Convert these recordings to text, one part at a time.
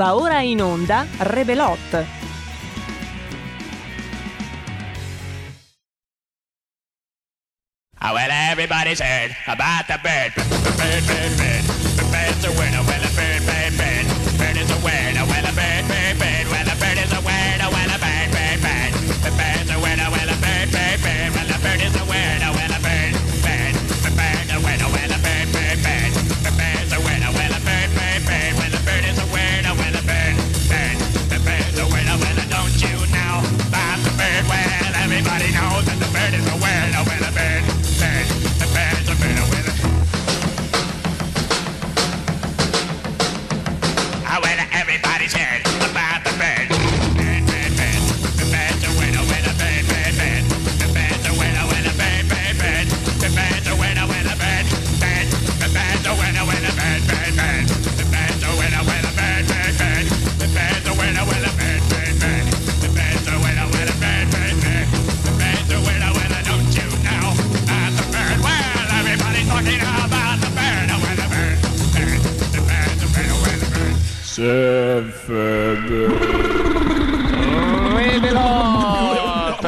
Va ora in onda Rebelot. Oh, well, everybody's heard about the bird. Bird, bird, bird, bird. The bird's a winner. Well, a bird, bird, bird. Bird is a winner.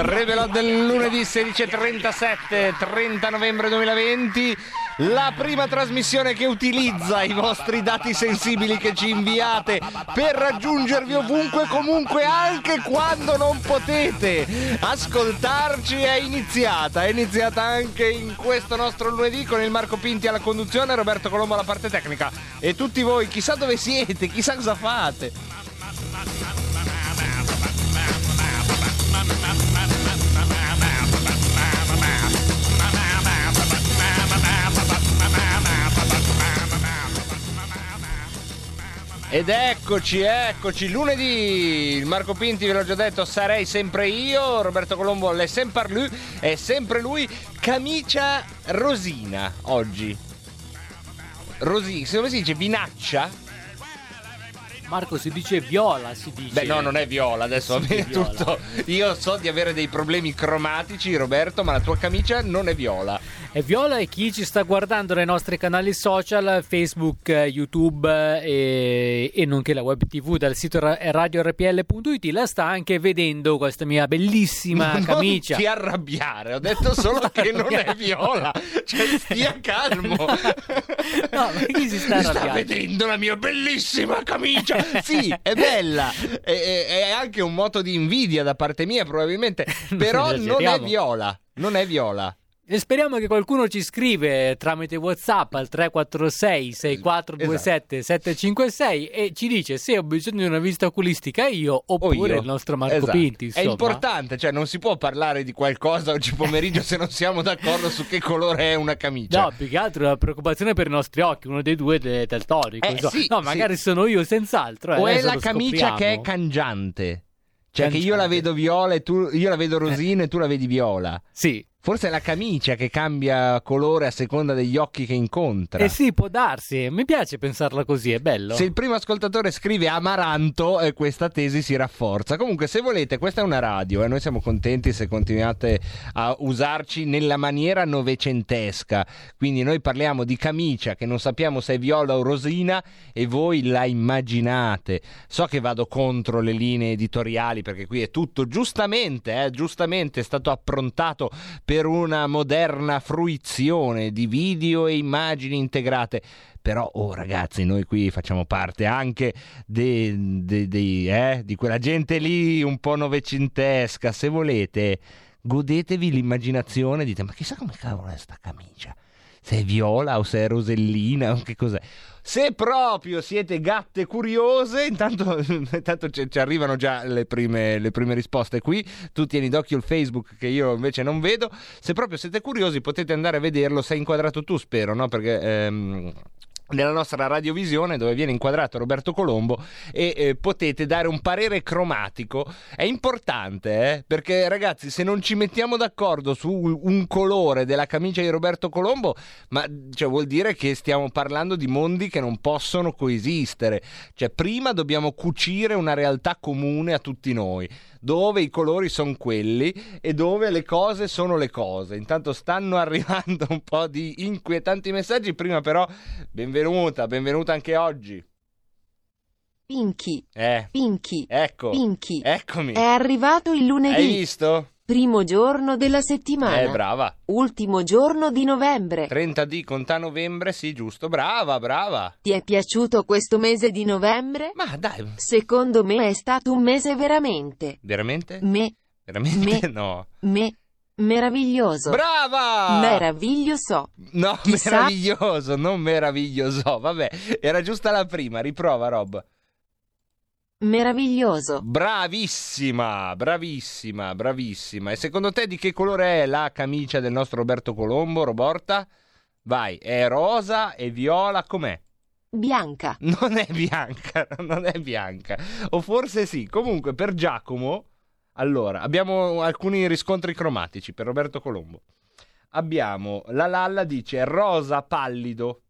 Revelot del lunedì 16.37, 30 novembre 2020. La prima trasmissione che utilizza i vostri dati sensibili che ci inviate per raggiungervi ovunque, comunque, anche quando non potete ascoltarci è iniziata. È iniziata anche in questo nostro lunedì con il Marco Pinti alla conduzione, Roberto Colombo alla parte tecnica. E tutti voi, chissà dove siete, chissà cosa fate. Ed eccoci, eccoci, lunedì, Marco Pinti ve l'ho già detto, sarei sempre io, Roberto Colombo l'è sempre lui, è sempre lui, camicia rosina oggi. Rosina, come si dice? Vinaccia? Marco si dice viola, si dice. Beh, no, non è viola, adesso viola. tutto. Io so di avere dei problemi cromatici, Roberto, ma la tua camicia non è viola. È viola e chi ci sta guardando nei nostri canali social, Facebook, YouTube e, e nonché la web tv dal sito ra- radiorpl.it la sta anche vedendo questa mia bellissima Non camicia. ti arrabbiare, ho detto solo che non è viola. Cioè, stia calmo. No, ma chi si sta arrabbiando? vedendo la mia bellissima camicia. Sì, è bella. È, è- anche un moto di invidia da parte mia, probabilmente. Però non è viola. Non è viola. E speriamo che qualcuno ci scrive tramite WhatsApp al 346 6427 756 e ci dice se ho bisogno di una visita oculistica io oppure io. il nostro Marco Esatto. Pinti. È Insomma. importante, cioè non si può parlare di qualcosa oggi pomeriggio se non siamo d'accordo su che colore è una camicia. No, più che altro la preoccupazione per i nostri occhi, uno dei due è daltonico. Eh, insomma. sì, no, sì. magari sono io senz'altro. eh, o è la camicia che è cangiante. Cioè che io la Cangiante. vedo viola e tu io la vedo rosina e tu la vedi viola. Sì. Forse è la camicia che cambia colore a seconda degli occhi che incontra. Eh sì, può darsi. Mi piace pensarla così, è bello. Se il primo ascoltatore scrive amaranto, eh, questa tesi si rafforza. Comunque, se volete, questa è una radio e noi siamo contenti se continuate a usarci nella maniera novecentesca. Quindi noi parliamo di camicia che non sappiamo se è viola o rosina e voi la immaginate. So che vado contro le linee editoriali perché qui è tutto giustamente, eh, giustamente è stato approntato per una moderna fruizione di video e immagini integrate. Però, oh ragazzi, noi qui facciamo parte anche de- de- dei, eh, di quella gente lì un po' novecentesca. Se volete, godetevi l'immaginazione. Dite, ma chissà come cavolo è sta camicia. Se è viola o se è rosellina o che cos'è. Se proprio siete gatte curiose, intanto, intanto ci, ci arrivano già le prime, le prime risposte qui. Tu tieni d'occhio il Facebook che io invece non vedo. Se proprio siete curiosi potete andare a vederlo. Sei inquadrato tu, spero, no? Perché... ehm, nella nostra radiovisione dove viene inquadrato Roberto Colombo e eh, potete dare un parere cromatico. È importante, eh? perché ragazzi, se non ci mettiamo d'accordo su un colore della camicia di Roberto Colombo, ma cioè, vuol dire che stiamo parlando di mondi che non possono coesistere. Cioè, prima dobbiamo cucire una realtà comune a tutti noi dove i colori sono quelli e dove le cose sono le cose. Intanto stanno arrivando un po' di inquietanti messaggi, prima però benvenuta, benvenuta anche oggi. Pinky, Eh, Pinky, ecco. Pinky. Eccomi. È arrivato il lunedì, Hai visto? Primo giorno della settimana, Eh, brava. ultimo giorno di novembre. 30 di conta novembre, sì, giusto. Brava, brava. Ti è piaciuto questo mese di novembre? Ma dai, Secondo me è stato un mese veramente, veramente? me, Veramente Me- no. me, meraviglioso. Brava! Meraviglioso. No, Chissà- meraviglioso, non meraviglioso. Vabbè, era giusta la prima, riprova Rob. Meraviglioso. Bravissima, bravissima, bravissima. E secondo te di che colore è la camicia del nostro Roberto Colombo, Roborta? Vai, è rosa e viola, com'è? Bianca. Non è bianca, non è bianca. O forse sì. Comunque, per Giacomo, allora, abbiamo alcuni riscontri cromatici per Roberto Colombo. Abbiamo, la Lalla dice rosa pallido.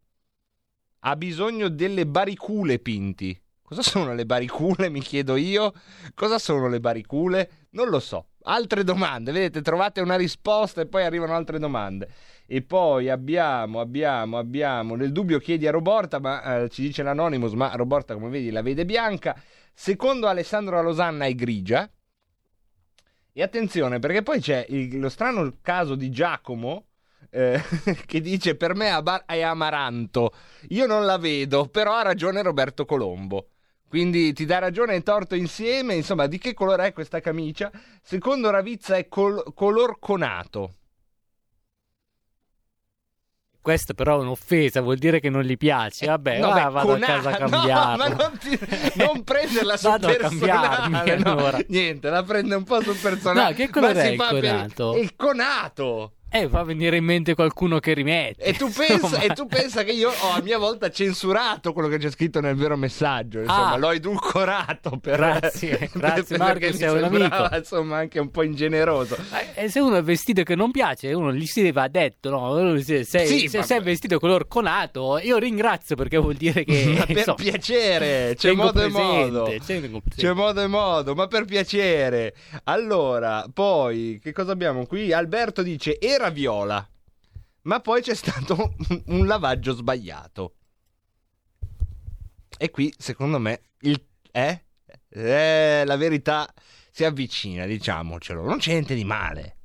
Ha bisogno delle baricule pinti. Cosa sono le baricule, mi chiedo io? Cosa sono le baricule? Non lo so. Altre domande, vedete, trovate una risposta e poi arrivano altre domande. E poi abbiamo, abbiamo, abbiamo, nel dubbio chiedi a Roborta, ma eh, ci dice l'Anonymous, ma Roborta come vedi la vede bianca. Secondo Alessandro Losanna è grigia. E attenzione, perché poi c'è il- lo strano caso di Giacomo, eh, che dice per me è amaranto. Io non la vedo, però ha ragione Roberto Colombo. Quindi ti dà ragione e torto insieme. Insomma, di che colore è questa camicia? Secondo Ravizza è col- color conato. Questa però è un'offesa, vuol dire che non gli piace. Vabbè, No, va, beh, vado cona- a casa a no, cambiarlo. ma non, ti- non prenderla sul Vado personale. no. allora. Niente, la prende un po' sul personale. No, che colore Ma si è il fa per- conato? Il conato. Eh, fa venire in mente qualcuno che rimette. E tu, pensa, e tu pensa che io ho a mia volta censurato quello che c'è scritto nel vero messaggio. Insomma, Ah. l'ho edulcorato. Per, Grazie, per- grazie, perché Marco, sei un sembrava, amico. Insomma, anche un po' ingeneroso. Eh, se uno è vestito che non piace, uno gli si va detto, no? Se, se- Sì, se ma- sei vestito color conato, io ringrazio perché vuol dire che Ma per insomma, piacere, c'è modo e presente, modo. tengo presente. C'è modo e modo, ma per piacere. Allora, poi, che cosa abbiamo qui? Alberto dice, era viola, ma poi c'è stato un, lavaggio sbagliato. E qui, secondo me, il... Eh? Eh, la verità si avvicina, diciamocelo. Non c'è niente di male.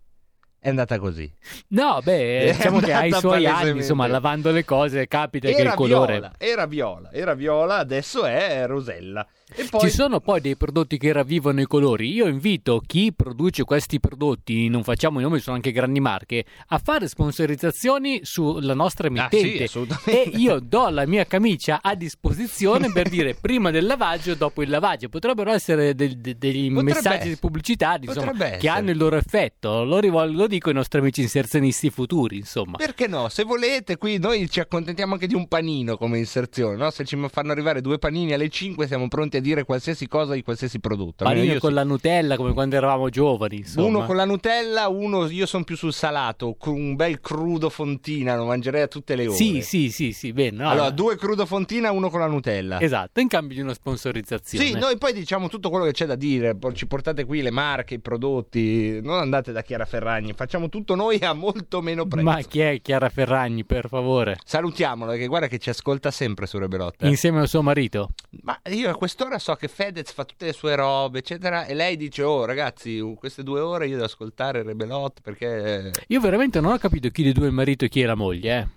È andata così. No, beh, È diciamo che ai suoi anni, insomma, lavando le cose capita che Era il colore... viola, era viola, era viola, adesso è rosella. Poi... Ci sono poi dei prodotti che ravvivano i colori. Io invito chi produce questi prodotti, non facciamo i nomi, sono anche grandi marche, a fare sponsorizzazioni sulla nostra Ah, emittente. sì, assolutamente. e io do la mia camicia a disposizione per dire prima del lavaggio e dopo il lavaggio. Potrebbero essere del- de- degli Potrebbe messaggi pubblicitari insomma, che essere. hanno il loro effetto. Lo, rivol- lo dico ai nostri amici inserzionisti futuri, insomma. Perché no? Se volete, qui noi ci accontentiamo anche di un panino come inserzione, no? Se ci fanno arrivare due panini alle 5 siamo pronti a dire qualsiasi cosa di qualsiasi prodotto. Panino io con sì. la Nutella come quando eravamo giovani, insomma. Uno con la Nutella, uno io sono più sul salato, con un bel crudo fontina, lo mangerei a tutte le ore. Sì, sì, sì, sì, bene. no, Allora, no. due crudo fontina, uno con la Nutella. Esatto, in cambio di una sponsorizzazione. Sì, noi poi diciamo tutto quello che c'è da dire, ci portate qui le marche, i prodotti, non andate da Chiara Ferragni, facciamo tutto noi a molto meno prezzo. Ma chi è Chiara Ferragni, per favore? Salutiamola, che guarda che ci ascolta sempre su Rebelotta. Insieme al suo marito? Ma io a quest'ora so che Fedez fa tutte le sue robe, eccetera, e lei dice: Oh, ragazzi, uh, queste due ore io devo ascoltare Rebelot perché. Io veramente non ho capito chi dei due è il marito e chi è la moglie. Eh.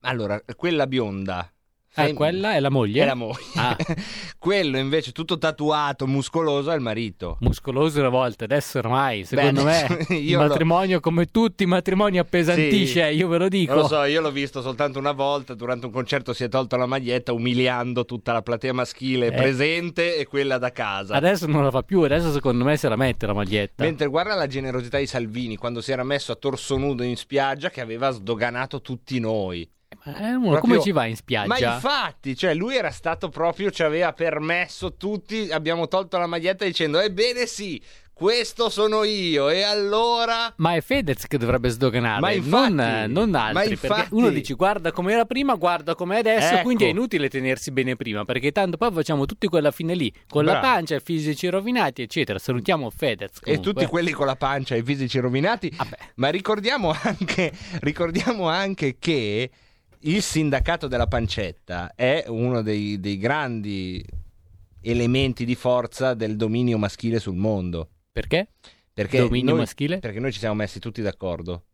Allora, quella bionda. Ah, quella è la moglie? È la moglie. Ah. Quello invece, tutto tatuato, muscoloso, è il marito. Muscoloso una volta, adesso ormai, secondo Beh, me, adesso il io lo- matrimonio come tutti i matrimoni appesantisce, Sì. io ve lo dico. Lo so, io l'ho visto soltanto una volta. Durante un concerto si è tolto la maglietta, umiliando tutta la platea maschile Eh. presente e quella da casa. Adesso non la fa più, adesso secondo me se la mette la maglietta. Mentre guarda la generosità di Salvini quando si era messo a torso nudo in spiaggia che aveva sdoganato tutti noi. Eh, uno Proprio- come ci va in spiaggia? Ma infatti, cioè lui era stato proprio, ci aveva permesso tutti, abbiamo tolto la maglietta dicendo ebbene sì, questo sono io e allora... Ma è Fedez che dovrebbe sdoganare, Ma infatti, non, non altri. infatti- uno dice guarda com'era prima, guarda com'è adesso, Ecco. quindi è inutile tenersi bene prima, perché tanto poi facciamo tutti quella fine lì, con la Bravo. pancia, i fisici rovinati, eccetera. Salutiamo Fedez. E Comunque. tutti quelli con la pancia e i fisici rovinati. Vabbè. Ma ricordiamo anche, ricordiamo anche che il sindacato della pancetta è uno dei, dei grandi elementi di forza del dominio maschile sul mondo. Perché? Perché Dominio noi, maschile? Perché noi ci siamo messi tutti d'accordo.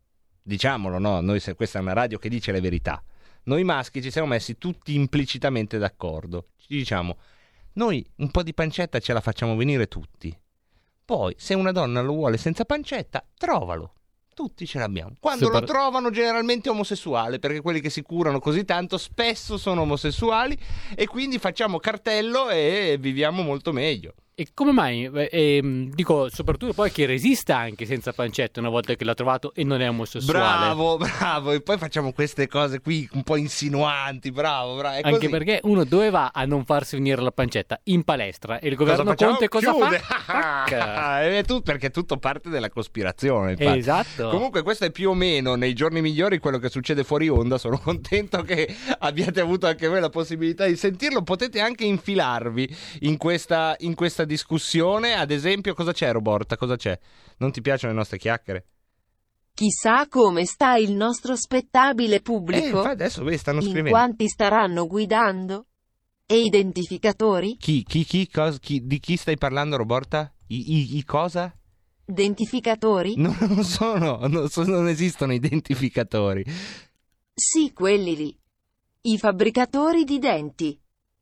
Diciamolo, no? Noi, se questa è una radio che dice le verità. Noi maschi ci siamo messi tutti implicitamente d'accordo. Ci diciamo, noi un po' di pancetta ce la facciamo venire tutti. Poi, se una donna lo vuole senza pancetta, trovalo. Tutti ce l'abbiamo. Quando Super- lo trovano, generalmente omosessuale, perché quelli che si curano così tanto spesso sono omosessuali e quindi facciamo cartello e viviamo molto meglio. E come mai? Eh, ehm, dico, soprattutto poi che resista anche senza pancetta una volta che l'ha trovato e non è omosessuale. Bravo, bravo. E poi facciamo queste cose qui un po' insinuanti. Bravo, bravo. Anche così. perché uno dove va a non farsi venire la pancetta? In palestra. E il Cosa governo facciamo? Conte cosa Chiude. fa? È tu- perché è tutto parte della cospirazione. infatti. Esatto. Comunque, questo è più o meno nei giorni migliori quello che succede fuori onda. Sono contento che abbiate avuto anche voi la possibilità di sentirlo. Potete anche infilarvi in questa, in questa discussione. Ad esempio, cosa c'è, Roborta? Cosa c'è? Non ti piacciono le nostre chiacchiere? Chissà come sta il nostro spettabile Eh, pubblico. infatti adesso vedi, stanno in scrivendo. quanti staranno guidando? E identificatori? Chi, chi, chi, cos- chi- di chi stai parlando, Roborta? I, i- i cosa? Identificatori? No, non sono, non, so- non esistono identificatori. Sì, quelli lì. I fabbricatori di denti.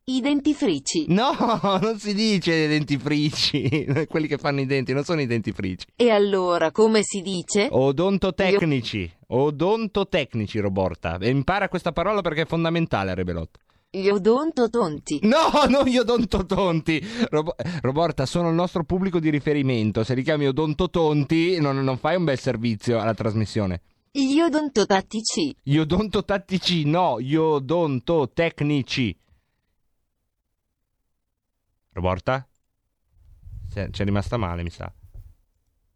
I dentifrici. No, non si dice dentifrici. Quelli che fanno i denti non sono i dentifrici. E allora come si dice? Odontotecnici. Odontotecnici, Roborta. E impara questa parola perché è fondamentale, Rebelot. Gli odontotonti. No, non gli odontotonti. Robo- Roborta, sono il nostro pubblico di riferimento. Se li chiami odontotonti, non, non fai un bel servizio alla trasmissione. Gli odontotattici. Gli odontotattici, no, gli odontotecnici. Roborta? C'è rimasta male, mi sa.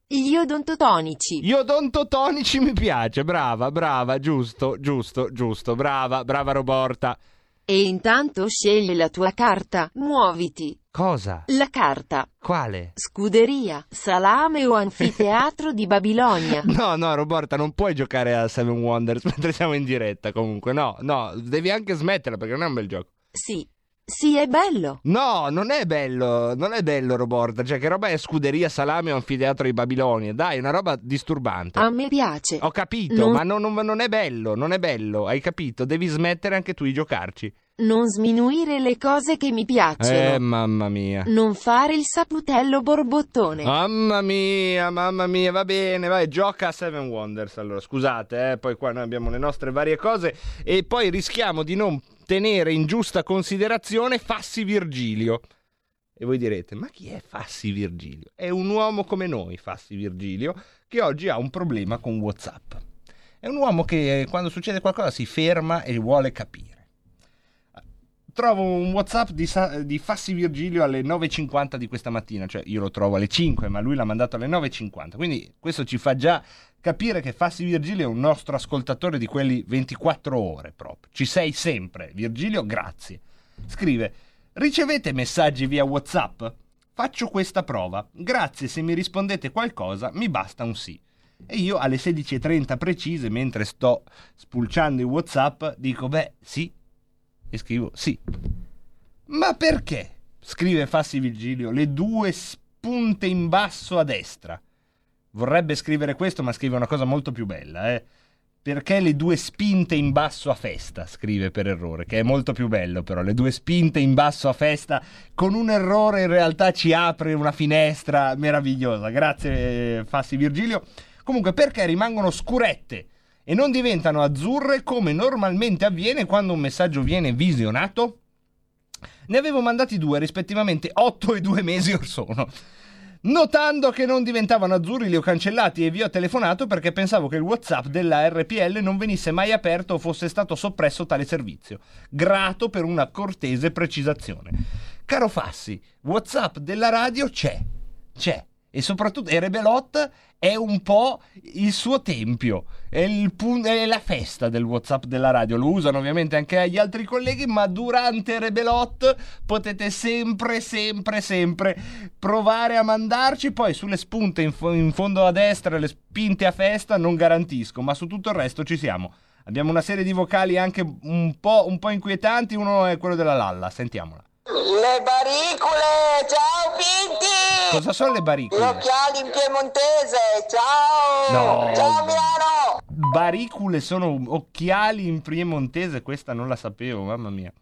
Gli odontotonici. Gli odontotonici mi piace, brava, brava, giusto, giusto, giusto, brava, brava Roborta. E intanto scegli la tua carta. Muoviti. Cosa? La carta. Quale? Scuderia, salame o anfiteatro di Babilonia. No, no, Roborta, non puoi giocare a Seven Wonders mentre siamo in diretta comunque, no, no, devi anche smetterla perché non è un bel gioco. Sì. Sì, è bello. No, non è bello, non è bello Roborta, cioè che roba è scuderia, salame o anfiteatro di Babilonia? Dai, è una roba disturbante. A me piace. Ho capito, Non- ma non, non- non è bello, non è bello, hai capito? Devi smettere anche tu di giocarci. Non sminuire le cose che mi piacciono. Eh, mamma mia. Non fare il saputello borbottone. Mamma mia, mamma mia, va bene, vai, gioca a Seven Wonders. Allora, scusate, eh, poi qua noi abbiamo le nostre varie cose e poi rischiamo di non tenere in giusta considerazione Fassi Virgilio. E voi direte, ma chi è Fassi Virgilio? È un uomo come noi, Fassi Virgilio, che oggi ha un problema con WhatsApp. È un uomo che eh, quando succede qualcosa si ferma e vuole capire. Trovo un WhatsApp di, Sa- di Fassi Virgilio alle 9.50 di questa mattina, cioè io lo trovo alle 5, ma lui l'ha mandato alle 9.50. Quindi questo ci fa già capire che Fassi Virgilio è un nostro ascoltatore di quelli 24 ore proprio. Ci sei sempre. Virgilio, grazie. Scrive: Ricevete messaggi via WhatsApp? Faccio questa prova. Grazie, se mi rispondete qualcosa, mi basta un sì. E io alle 16.30 precise, mentre sto spulciando i WhatsApp, dico: Beh, sì. E scrivo: Sì. Ma perché? Scrive Fassi Virgilio: Le due spunte in basso a destra. Vorrebbe scrivere questo, ma scrive una cosa molto più bella, eh. Perché le due spinte in basso a festa, scrive per errore, che è molto più bello però, le due spinte in basso a festa, con un errore in realtà ci apre una finestra meravigliosa. Grazie Fassi Virgilio. Comunque perché rimangono scurette e non diventano azzurre come normalmente avviene quando un messaggio viene visionato? Ne avevo mandati due, rispettivamente 8 e 2 mesi or sono. Notando che non diventavano azzurri li ho cancellati e vi ho telefonato perché pensavo che il WhatsApp della RPL non venisse mai aperto o fosse stato soppresso tale servizio. Grato per una cortese precisazione. Caro Fassi, WhatsApp della radio c'è. C'è. E soprattutto e Rebelot è un po' il suo tempio, è, il pun- è la festa del WhatsApp della radio. Lo usano ovviamente anche gli altri colleghi, ma durante Rebelot potete sempre, sempre, sempre provare a mandarci. Poi sulle spunte in, fo- in fondo a destra, le spinte a festa, non garantisco, ma su tutto il resto ci siamo. Abbiamo una serie di vocali anche un po', un po' inquietanti. Uno è quello della Lalla, sentiamola. Le baricule, ciao Pinti! Cosa sono le Gli baricule? occhiali in piemontese, ciao! No. Ciao Milano! Baricule sono occhiali in piemontese, questa non la sapevo, mamma mia.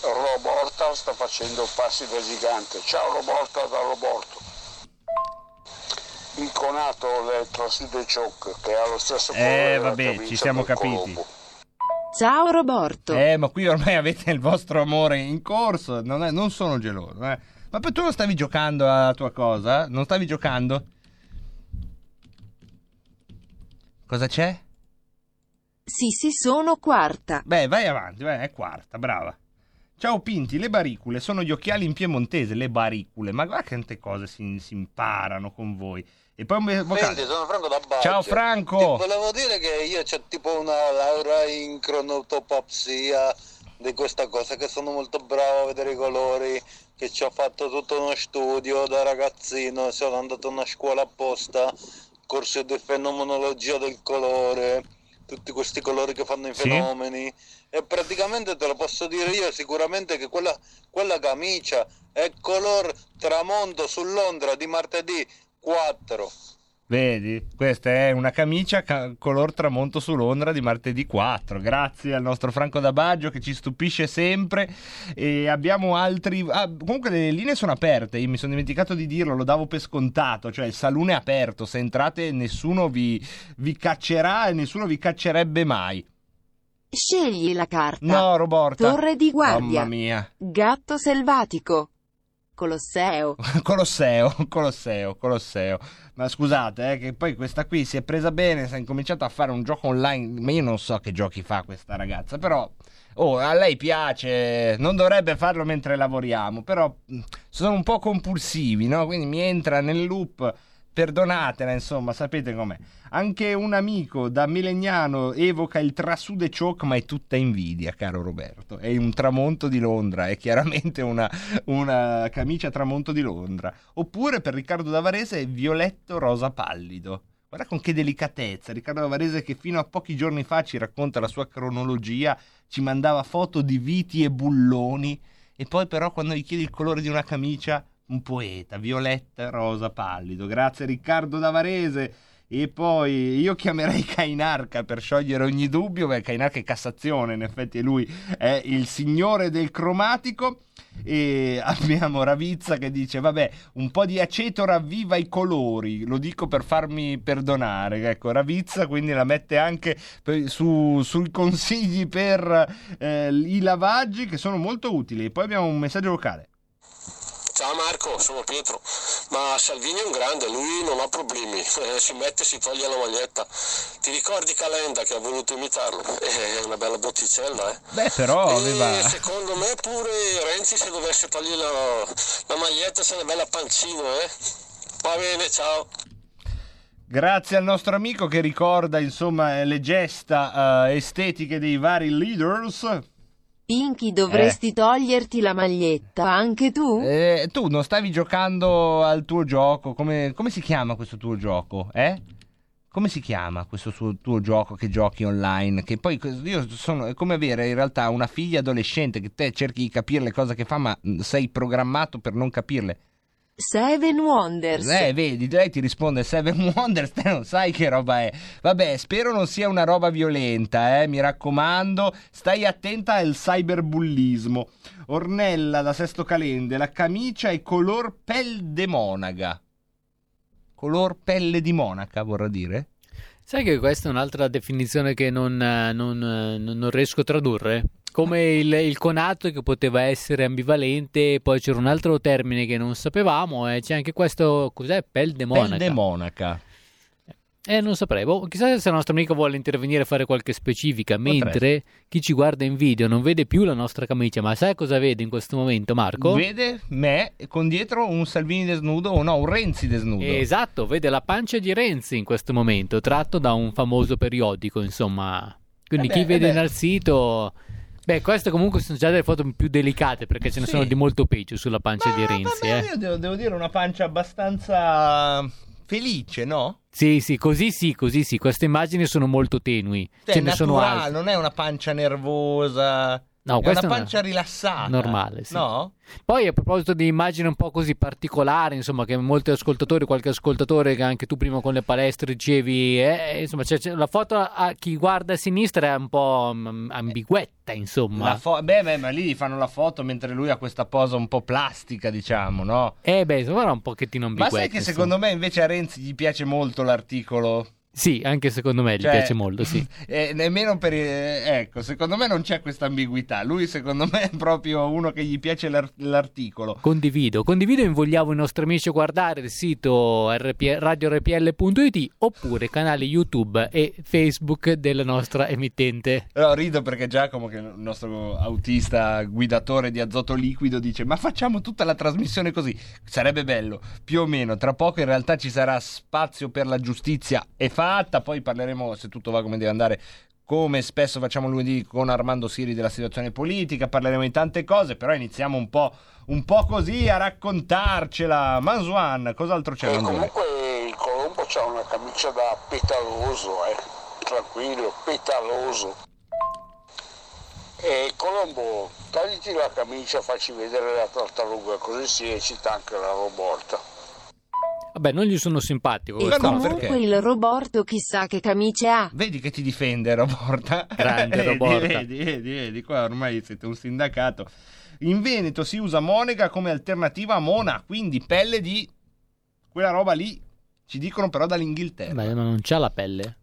Roborta sta facendo passi da gigante. Ciao Roborta da Roborto. Inconato le Traside Choc che ha lo stesso colore Eh, vabbè, ci siamo capiti. Colombo. Ciao Roborto. Eh, ma qui ormai avete il vostro amore in corso, non, è- non sono geloso, eh. Ma poi tu non stavi giocando alla tua cosa? Non stavi giocando? Cosa c'è? Sì, sì, sono quarta. Beh, vai avanti, vai, è quarta, brava. Ciao Pinti, le baricule sono gli occhiali in piemontese, le baricule. Ma guarda quante cose si, si imparano con voi. E poi un vocale. Senti, sono Franco da Baggio. Ciao Franco! Ti volevo dire che io ho tipo una laurea in cronotopsia di questa cosa, che sono molto bravo a vedere i colori, che ci ho fatto tutto uno studio da ragazzino, sono andato a una scuola apposta, corso di fenomenologia del colore, tutti questi colori che fanno i Sì. fenomeni. E praticamente te lo posso dire io sicuramente che quella, quella camicia è color tramonto su Londra di martedì 4. Vedi, questa è una camicia ca- color tramonto su Londra di martedì 4. Grazie al nostro Franco da Baggio che ci stupisce sempre. E abbiamo altri. ah, comunque le linee sono aperte. Io mi sono dimenticato di dirlo, lo davo per scontato. Cioè, il salone è aperto. Se entrate, nessuno vi, vi caccerà e nessuno vi caccerebbe mai. Scegli la carta. No, Roborta. Torre di guardia. Mamma mia. Gatto selvatico. Colosseo. Colosseo, Colosseo, Colosseo. Ma scusate, eh, che poi questa qui si è presa bene, si è incominciato a fare un gioco online. Ma io non so che giochi fa questa ragazza, però. Oh, a lei piace, non dovrebbe farlo mentre lavoriamo, però mh, sono un po' compulsivi, no? Quindi mi entra nel loop. Perdonatela, insomma, sapete com'è. Anche un amico da Melegnano evoca il trasude choc, ma è tutta invidia, caro Roberto. È un tramonto di Londra, è chiaramente una, una camicia tramonto di Londra. Oppure per Riccardo Davarese è violetto rosa pallido. Guarda con che delicatezza. Riccardo Davarese che fino a pochi giorni fa ci racconta la sua cronologia, ci mandava foto di viti e bulloni e poi però quando gli chiedi il colore di una camicia, un poeta, violetta rosa pallido. Grazie Riccardo Davarese. E poi io chiamerei Kainarca per sciogliere ogni dubbio, perché Kainarca è Cassazione, in effetti lui è il signore del cromatico. E abbiamo Ravizza che dice: Vabbè, un po' di aceto ravviva i colori. Lo dico per farmi perdonare. Ecco, Ravizza quindi la mette anche su- sui consigli per eh, i lavaggi che sono molto utili. E poi abbiamo un messaggio vocale. Ciao Marco, sono Pietro. Ma Salvini è un grande, lui non ha problemi, eh, si mette e si toglie la maglietta. Ti ricordi Calenda che ha voluto imitarlo? Eh, È una bella botticella, eh. Beh, però E aveva. secondo me pure Renzi se dovesse togliere la, la maglietta se ne bella pancino, eh. Va bene, ciao. Grazie al nostro amico che ricorda insomma eh, le gesta eh, estetiche dei vari leaders. Pinky, dovresti toglierti la maglietta anche tu? Eh, tu non stavi giocando al tuo gioco? Come, come si chiama questo tuo gioco? Eh? Come si chiama questo suo- tuo gioco che giochi online? Che poi io sono è come avere in realtà una figlia adolescente che te cerchi di capire le cose che fa, ma mh, sei programmato per non capirle. Seven Wonders. Eh, vedi, lei ti risponde Seven Wonders, te non sai che roba è. Vabbè, spero non sia una roba violenta, eh, mi raccomando, stai attenta al cyberbullismo. Ornella da Sesto Calende, la camicia è color pel de monaca. Color pelle di monaca, vorrà dire? Sai che questa è un'altra definizione che non, eh, non, eh, non- non riesco a tradurre? Come il, il conato che poteva essere ambivalente, poi c'era un altro termine che non sapevamo, e c'è anche questo, cos'è? Pel de monaca. Pel de monaca. Eh, non saprei. Boh, chissà se il nostro amico vuole intervenire e fare qualche specifica. Mentre chi ci guarda in video non vede più la nostra camicia, ma sai cosa vede in questo momento, Marco? Vede me con dietro un Salvini desnudo o no, un Renzi desnudo. Esatto, vede la pancia di Renzi in questo momento, tratto da un famoso periodico, insomma. Quindi Eh chi beh, vede eh beh. Beh, queste comunque sono già delle foto più delicate perché ce ne Sì. sono di molto peggio sulla pancia Ma di Renzi, vabbè, eh. io devo, devo dire una pancia abbastanza felice, no? Sì, sì, così sì, così sì. Queste immagini sono molto tenui. Cioè, Ce ne sono naturale, altre. non è una pancia nervosa. No, È una è pancia rilassata. Normale, sì. No? Poi a proposito di immagini un po' così particolari, insomma, che molti ascoltatori, qualche ascoltatore che anche tu prima con le palestre dicevi, eh, insomma, c'è- c'è- la foto a chi guarda a sinistra è un po' mm, ambiguetta, insomma. Fo- beh, beh, ma lì fanno la foto mentre lui ha questa posa un po' plastica, diciamo, no? Eh beh, insomma, era un pochettino Ma ambiguetta. sai che insomma. secondo me invece a Renzi gli piace molto l'articolo? Sì, anche secondo me gli Cioè, piace molto, sì. eh, nemmeno per... eh, ecco, secondo me non c'è questa ambiguità. Lui secondo me è proprio uno che gli piace l'ar- l'articolo. Condivido, condivido e invogliavo i nostri amici a guardare il sito RP radiorpl.it oppure canali YouTube e Facebook della nostra emittente. Però rido perché Giacomo, che è il nostro autista guidatore di azoto liquido, dice: Ma facciamo tutta la trasmissione così. Sarebbe bello, più o meno. Tra poco in realtà ci sarà spazio per la giustizia e fatta. Poi parleremo, se tutto va come deve andare. Come spesso facciamo lunedì con Armando Siri della situazione politica, parleremo di tante cose, però iniziamo un po', un po' così a raccontarcela. Manzuan, cos'altro c'è? E Manzuan? comunque il Colombo c'ha una camicia da petaloso, eh. Tranquillo, petaloso. E Colombo, togliti la camicia facci vedere la tartaruga, così si eccita anche la roborta. Vabbè, non gli sono simpatico. E quest'uomo. comunque il Roborto chissà che camicie ha. Vedi che ti difende Roborta. Grande Vedi, Roborta. Vedi, vedi, vedi, qua ormai siete un sindacato. In Veneto si usa monega come alternativa a mona, quindi pelle di quella roba lì. Ci dicono però dall'Inghilterra. Beh, ma non c'ha la pelle.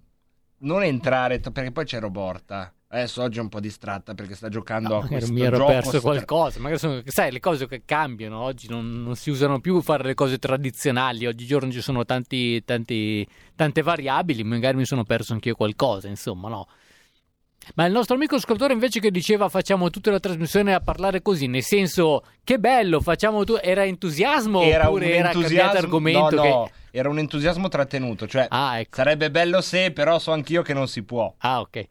Non entrare, perché poi c'è Roborta. Adesso oggi è un po' distratta perché sta giocando a Magari questo mi ero gioco perso stra- qualcosa. Magari sono, sai, le cose che cambiano oggi non, non si usano più fare le cose tradizionali. Oggigiorno ci sono tanti, tanti, tante variabili. Magari mi sono perso anch'io qualcosa. Insomma, no. Ma il nostro amico ascoltatore invece che diceva facciamo tutta la trasmissione a parlare così, nel senso che bello, facciamo tu era entusiasmo Era oppure un era entusiasmo, cambiato argomento no, che- no, era un entusiasmo trattenuto, cioè Ah, ecco. sarebbe bello se, però so anch'io che non si può. Ah, ok.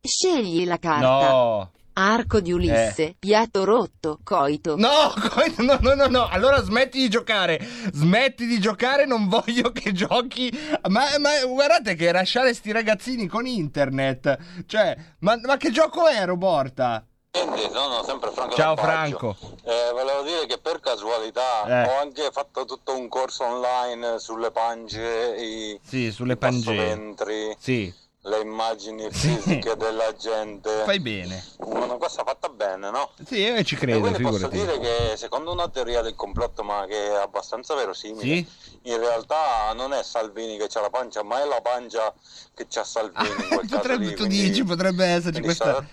Scegli la carta. No. Arco di Ulisse, piatto rotto, coito. No, come- no, no, no, no, allora smetti di giocare, smetti di giocare, non voglio che giochi, ma, ma guardate che lasciare sti ragazzini con internet, cioè, ma, ma che gioco è Roborta? Sono sempre Franco Ciao. Franco. Eh, volevo dire che per casualità Eh. ho anche fatto tutto un corso online sulle pance, i, Sì, sulle pangee. passoventri, Sì, le immagini Sì. fisiche della gente. fai bene. Una cosa fatta bene, no? Sì, io ci e credo, quindi posso dire che secondo una teoria del complotto, ma che è abbastanza verosimile, Sì? in realtà non è Salvini che c'ha la pancia, ma è la pancia che c'ha Salvini in quel caso Potrebbe, lì, tu quindi- dici, potrebbe esserci questa,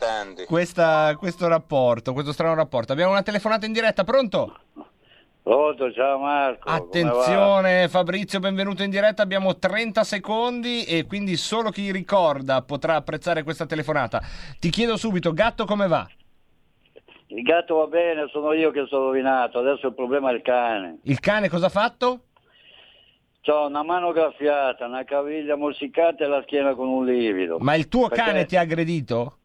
questa- questo rapporto, questo strano rapporto. Abbiamo una telefonata in diretta, pronto? Pronto, ciao Marco. Attenzione Fabrizio, benvenuto in diretta, abbiamo 30 secondi e quindi solo chi ricorda potrà apprezzare questa telefonata. Ti chiedo subito, gatto come va? Il gatto va bene, sono io che sono rovinato, adesso il problema è il cane. Il cane cosa ha fatto? Ho una mano graffiata, una caviglia morsicata e la schiena con un livido. Ma il tuo Perché- cane ti ha aggredito?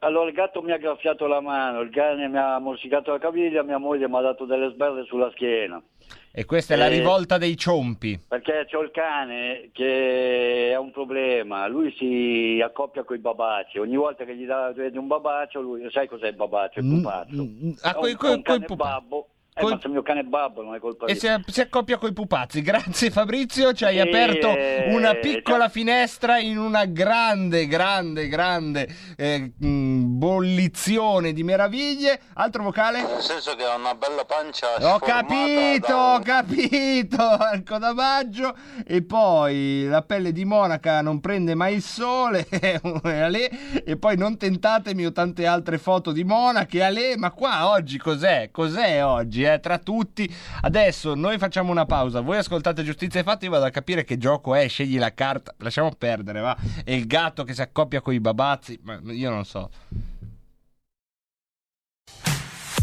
Allora il gatto mi ha graffiato la mano, il cane mi ha morsicato la caviglia, mia moglie mi ha dato delle sberle sulla schiena. E questa è la Eh. rivolta dei ciompi. Perché c'ho il cane che ha un problema, lui si accoppia con i babaci, ogni volta che gli dà un babacio, lui sai cos'è il babacio? Il Mm, pupazzo. mm, ah, È un, è un cane babbo. Eh, se il mio cane è babbo non è colpa E mia. si, si accoppia coi pupazzi. Grazie Fabrizio, ci hai Sì, aperto eh, una piccola già- finestra in una grande, grande, grande eh, bollizione di meraviglie. Altro vocale? Nel senso che ha una bella pancia Ho capito, da ho capito, al codamaggio e poi la pelle di monaca non prende mai il sole e Ale, e poi non tentatemi ho tante altre foto di monache Ale, ma qua oggi cos'è? Cos'è oggi? Eh? Tra tutti adesso noi facciamo una pausa voi ascoltate Giustizia e Fatti vado a capire che gioco è scegli la carta lasciamo perdere va e il gatto che si accoppia con i babazzi ma io non so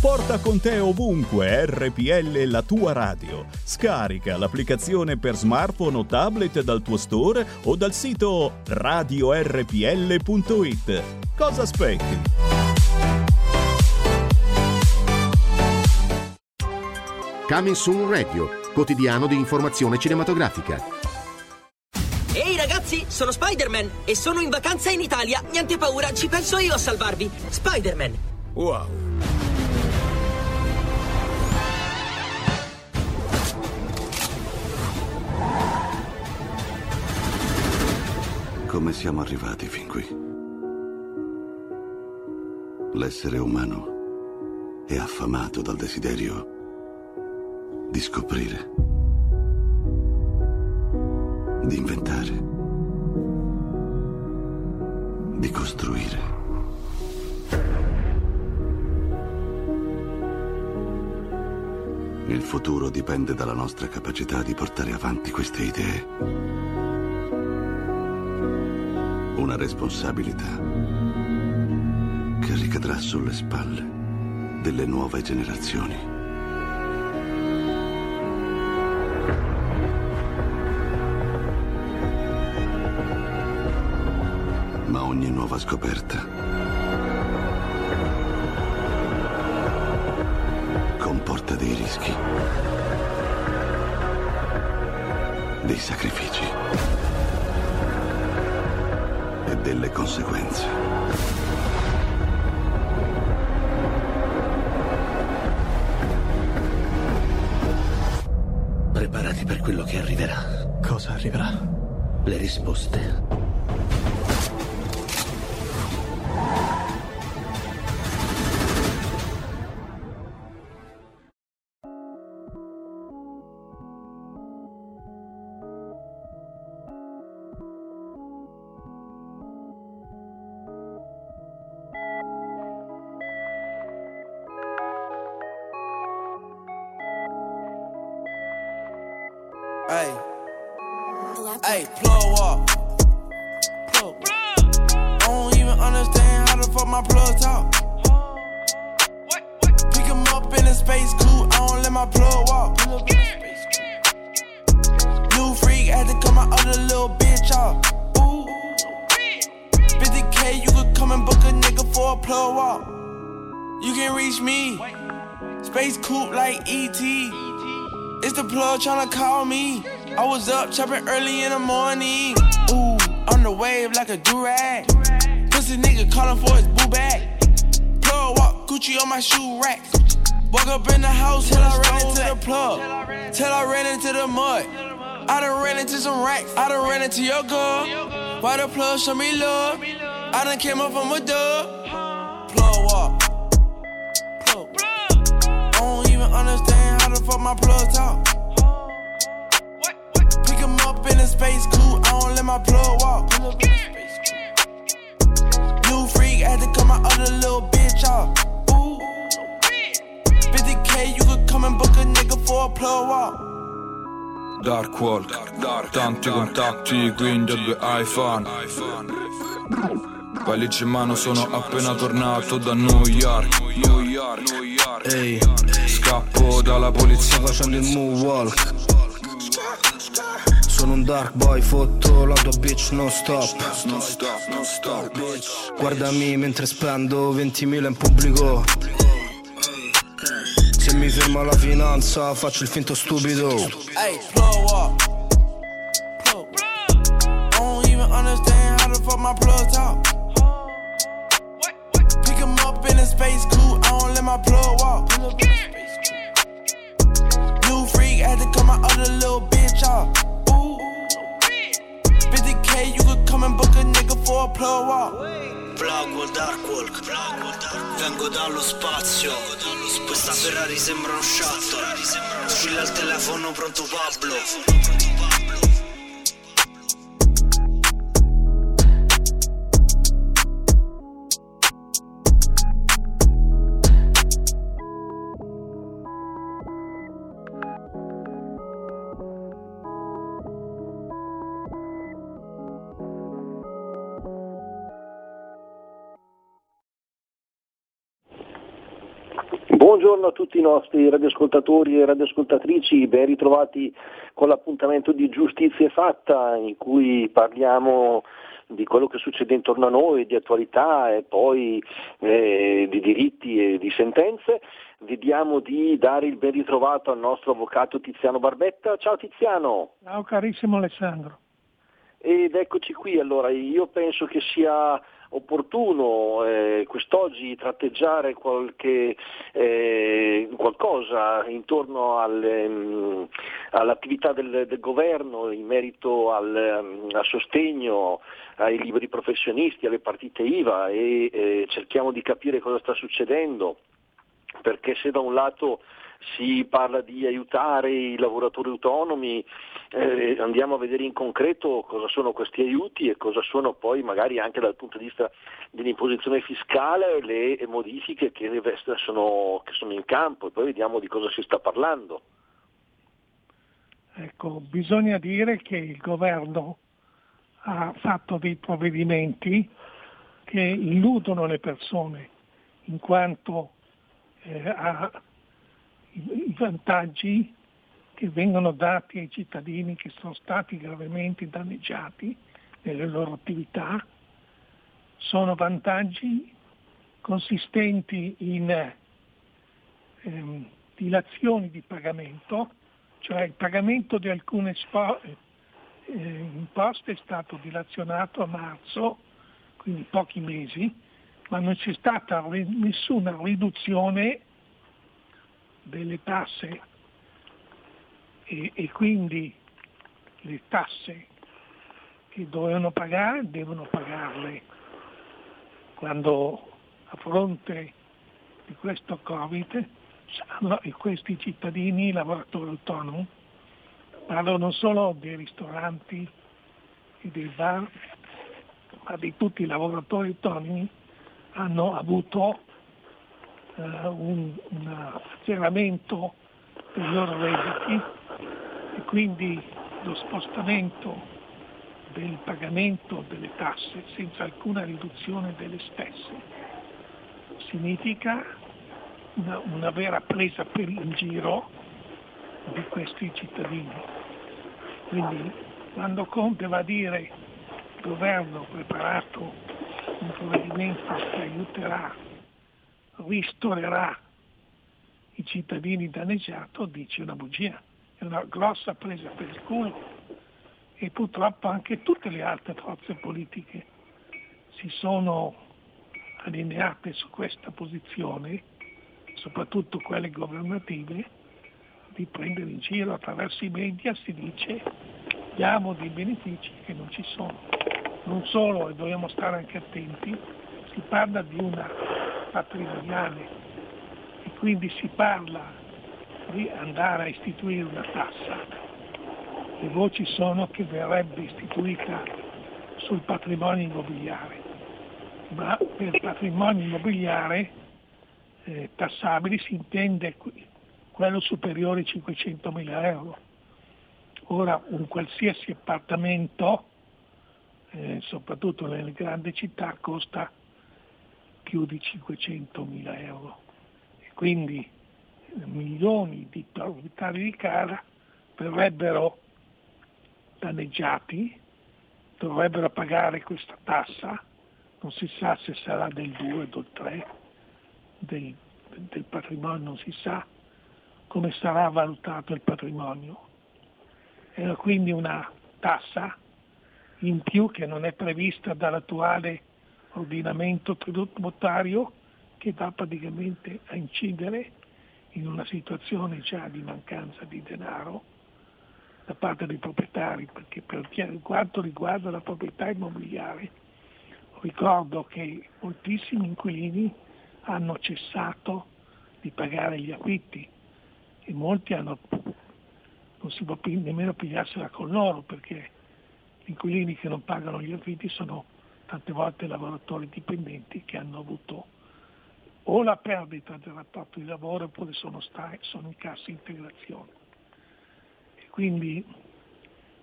Porta con te ovunque RPL la tua radio. Scarica l'applicazione per smartphone o tablet dal tuo store o dal sito radiorpl.it. Cosa aspetti? Coming Soon Radio, quotidiano di informazione cinematografica. Ehi ragazzi, ragazzi, sono Spider-Man e sono in vacanza in Italia. Niente paura, ci penso io a salvarvi. Spider-Man. Wow. Come siamo arrivati fin qui? L'essere umano è affamato dal desiderio di scoprire, di inventare, di costruire. Il futuro dipende dalla nostra capacità di portare avanti queste idee. Una responsabilità che ricadrà sulle spalle delle nuove generazioni. Nuova scoperta comporta dei rischi, dei sacrifici e delle conseguenze. Preparati per quello che arriverà. Cosa arriverà? Le risposte. Hey, plug up. Plug. I don't even understand how the fuck my plug talk. Pick him up in a space coupe, I don't let my plug walk. New freak had to cut my other little bitch off. Ooh. 50k, you could come and book a nigga for a plug walk. You can reach me. Space coupe like ET. It's the plug tryna call me. I was up chopping early in the morning. Ooh, on the wave like a durag. Pussy nigga calling for his boo bag. Plug walk Gucci on my shoe rack. Walk up in the house till I ran into the plug. Till I ran into the mud. I done ran into some racks. I done ran into your girl. Why the plug show me love? I done came up from a dub. Plug walk. Plug. I don't even understand how the fuck my plug talk. Space coupe, I don't let my plug walk. New freak had to cut my other little bitch off. Ooh. 50k, you could come and book a nigga for a plug walk. Dark Walk, tanti contatti, quindi ho due iPhone. Valigia in mano, sono appena tornato da New York. Ehi, scappo dalla polizia facendo il moonwalk. Sono un dark boy, fotto la tua bitch non stop. Non stop, non stop. Guardami mentre spendo 20.000 in pubblico. Se mi ferma la finanza faccio il finto stupido. Hey, don't even understand how the fuck my plug talk. Pick him up in a space coupe, I don't let my plug walk. New freak had to cut my other little bitch off. Come and book a nigga for a plug walk. Plug Dark Walk. Vengo dallo spazio Questa Ferrari sembra un shuttle. Squilla il telefono pronto Pablo Buongiorno a tutti i nostri radioascoltatori e radioascoltatrici, ben ritrovati con l'appuntamento di Giustizia Fatta in cui parliamo di quello che succede intorno a noi, di attualità e poi eh, di diritti e di sentenze. Vediamo di dare il ben ritrovato al nostro avvocato Tiziano Barbetta. Ciao Tiziano! Ciao carissimo Alessandro. Ed eccoci qui, allora io penso che sia opportuno eh, quest'oggi tratteggiare qualche, eh, qualcosa intorno al, ehm, all'attività del, del, governo in merito al, ehm, al, sostegno ai liberi professionisti, alle partite IVA e eh, cerchiamo di capire cosa sta succedendo perché se da un lato si parla di aiutare i lavoratori autonomi, eh, andiamo a vedere in concreto cosa sono questi aiuti e cosa sono poi magari anche dal punto di vista dell'imposizione fiscale le modifiche che sono, che sono in campo e poi vediamo di cosa si sta parlando. Ecco, bisogna dire che il governo ha fatto dei provvedimenti che illudono le persone in quanto eh, ha vantaggi che vengono dati ai cittadini che sono stati gravemente danneggiati nelle loro attività sono vantaggi consistenti in ehm, dilazioni di pagamento, cioè il pagamento di alcune spo- eh, imposte è stato dilazionato a marzo, quindi pochi mesi, ma non c'è stata nessuna riduzione delle tasse e, e quindi le tasse che dovevano pagare devono pagarle. Quando a fronte di questo Covid questi cittadini, lavoratori autonomi, parlo non solo dei ristoranti e dei bar, ma di tutti i lavoratori autonomi, hanno avuto un, un azzeramento dei loro redditi e quindi lo spostamento del pagamento delle tasse senza alcuna riduzione delle stesse significa una, una vera presa per in giro di questi cittadini. Quindi quando Conte va a dire il governo ha preparato un provvedimento che aiuterà ristorerà i cittadini danneggiati, dice una bugia, è una grossa presa per il culo e purtroppo anche tutte le altre forze politiche si sono allineate su questa posizione, soprattutto quelle governative, di prendere in giro attraverso i media si dice diamo dei benefici che non ci sono. Non solo, e dobbiamo stare anche attenti, si parla di una patrimoniale e quindi si parla di andare a istituire una tassa. Le voci sono che verrebbe istituita sul patrimonio immobiliare, ma per patrimonio immobiliare eh, tassabile si intende quello superiore ai 500 mila euro. Ora un qualsiasi appartamento, eh, soprattutto nelle grandi città, costa più di 500 mila euro. E quindi eh, milioni di proprietari di casa verrebbero danneggiati, dovrebbero pagare questa tassa, non si sa se sarà del 2 o del 3 del, del patrimonio, non si sa come sarà valutato il patrimonio. Era quindi una tassa in più che non è prevista dall'attuale ordinamento tributario che va praticamente a incidere in una situazione già di mancanza di denaro da parte dei proprietari, perché per quanto riguarda la proprietà immobiliare ricordo che moltissimi inquilini hanno cessato di pagare gli affitti e molti hanno, non si può nemmeno pigliarsela con loro perché gli inquilini che non pagano gli affitti sono tante volte lavoratori dipendenti che hanno avuto o la perdita del rapporto di lavoro oppure sono, sta- sono in cassa integrazione. E quindi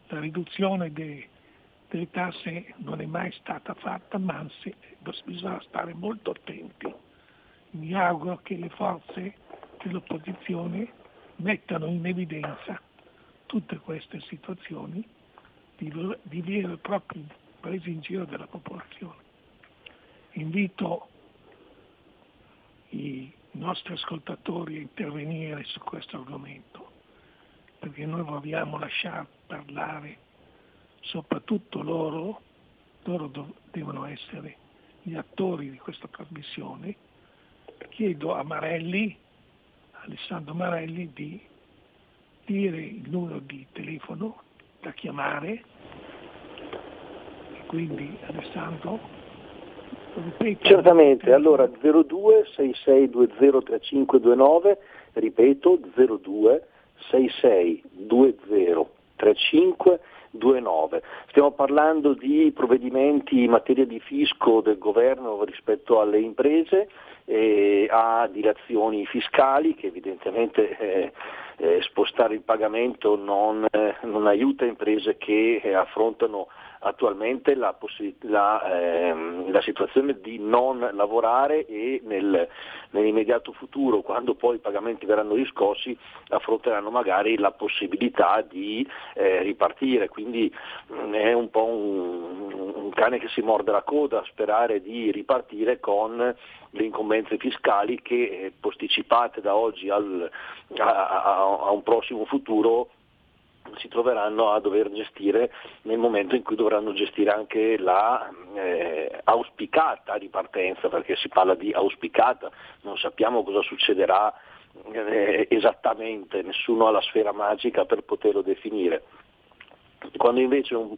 la riduzione de- delle tasse non è mai stata fatta, ma anzi bisogna stare molto attenti. Mi auguro che le forze dell'opposizione mettano in evidenza tutte queste situazioni di, di vere e proprie presi in giro della popolazione. Invito i nostri ascoltatori a intervenire su questo argomento, perché noi vogliamo lasciare parlare soprattutto loro, loro devono essere gli attori di questa trasmissione, chiedo a Marelli, Alessandro Marelli, di dire il numero di telefono da chiamare. Quindi Alessandro, ripeto. Certamente, allora 02 6620 3529, ripeto 02 6620 3529. Stiamo parlando di provvedimenti in materia di fisco del governo rispetto alle imprese, eh, a dilazioni fiscali che evidentemente eh, eh, spostare il pagamento non, eh, non aiuta imprese che eh, affrontano attualmente la, possi- la, ehm, la, situazione di non lavorare e nel, nell'immediato futuro, quando poi i pagamenti verranno riscossi, affronteranno magari la possibilità di eh, ripartire. Quindi mh, mm, è un po' un, un cane che si morde la coda sperare di ripartire con le incombenze fiscali che posticipate da oggi al, a, a, a un prossimo futuro si troveranno a dover gestire nel momento in cui dovranno gestire anche la eh, auspicata ripartenza, perché si parla di auspicata, non sappiamo cosa succederà eh, esattamente, nessuno ha la sfera magica per poterlo definire. Quando invece un,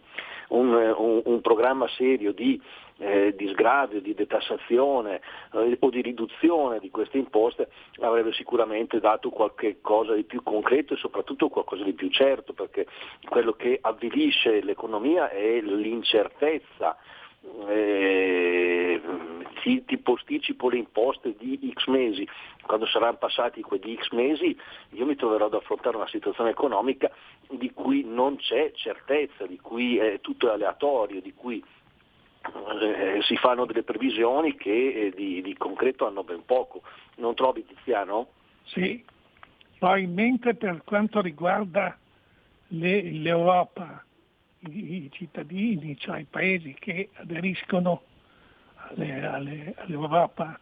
un, un, un programma serio di eh, di sgravio, di detassazione eh, o di riduzione di queste imposte avrebbe sicuramente dato qualche cosa di più concreto e soprattutto qualcosa di più certo, perché quello che avvilisce l'economia è l'incertezza. Eh, ti, ti, posticipo le imposte di X mesi, quando saranno passati quei X mesi io mi troverò ad affrontare una situazione economica di cui non c'è certezza, di cui è tutto aleatorio, di cui eh, si fanno delle previsioni che eh, di, di, concreto hanno ben poco. Non trovi Tiziano? Sì, poi mentre per quanto riguarda le, l'Europa, i, i, cittadini, cioè i paesi che aderiscono alle, alle, all'Europa,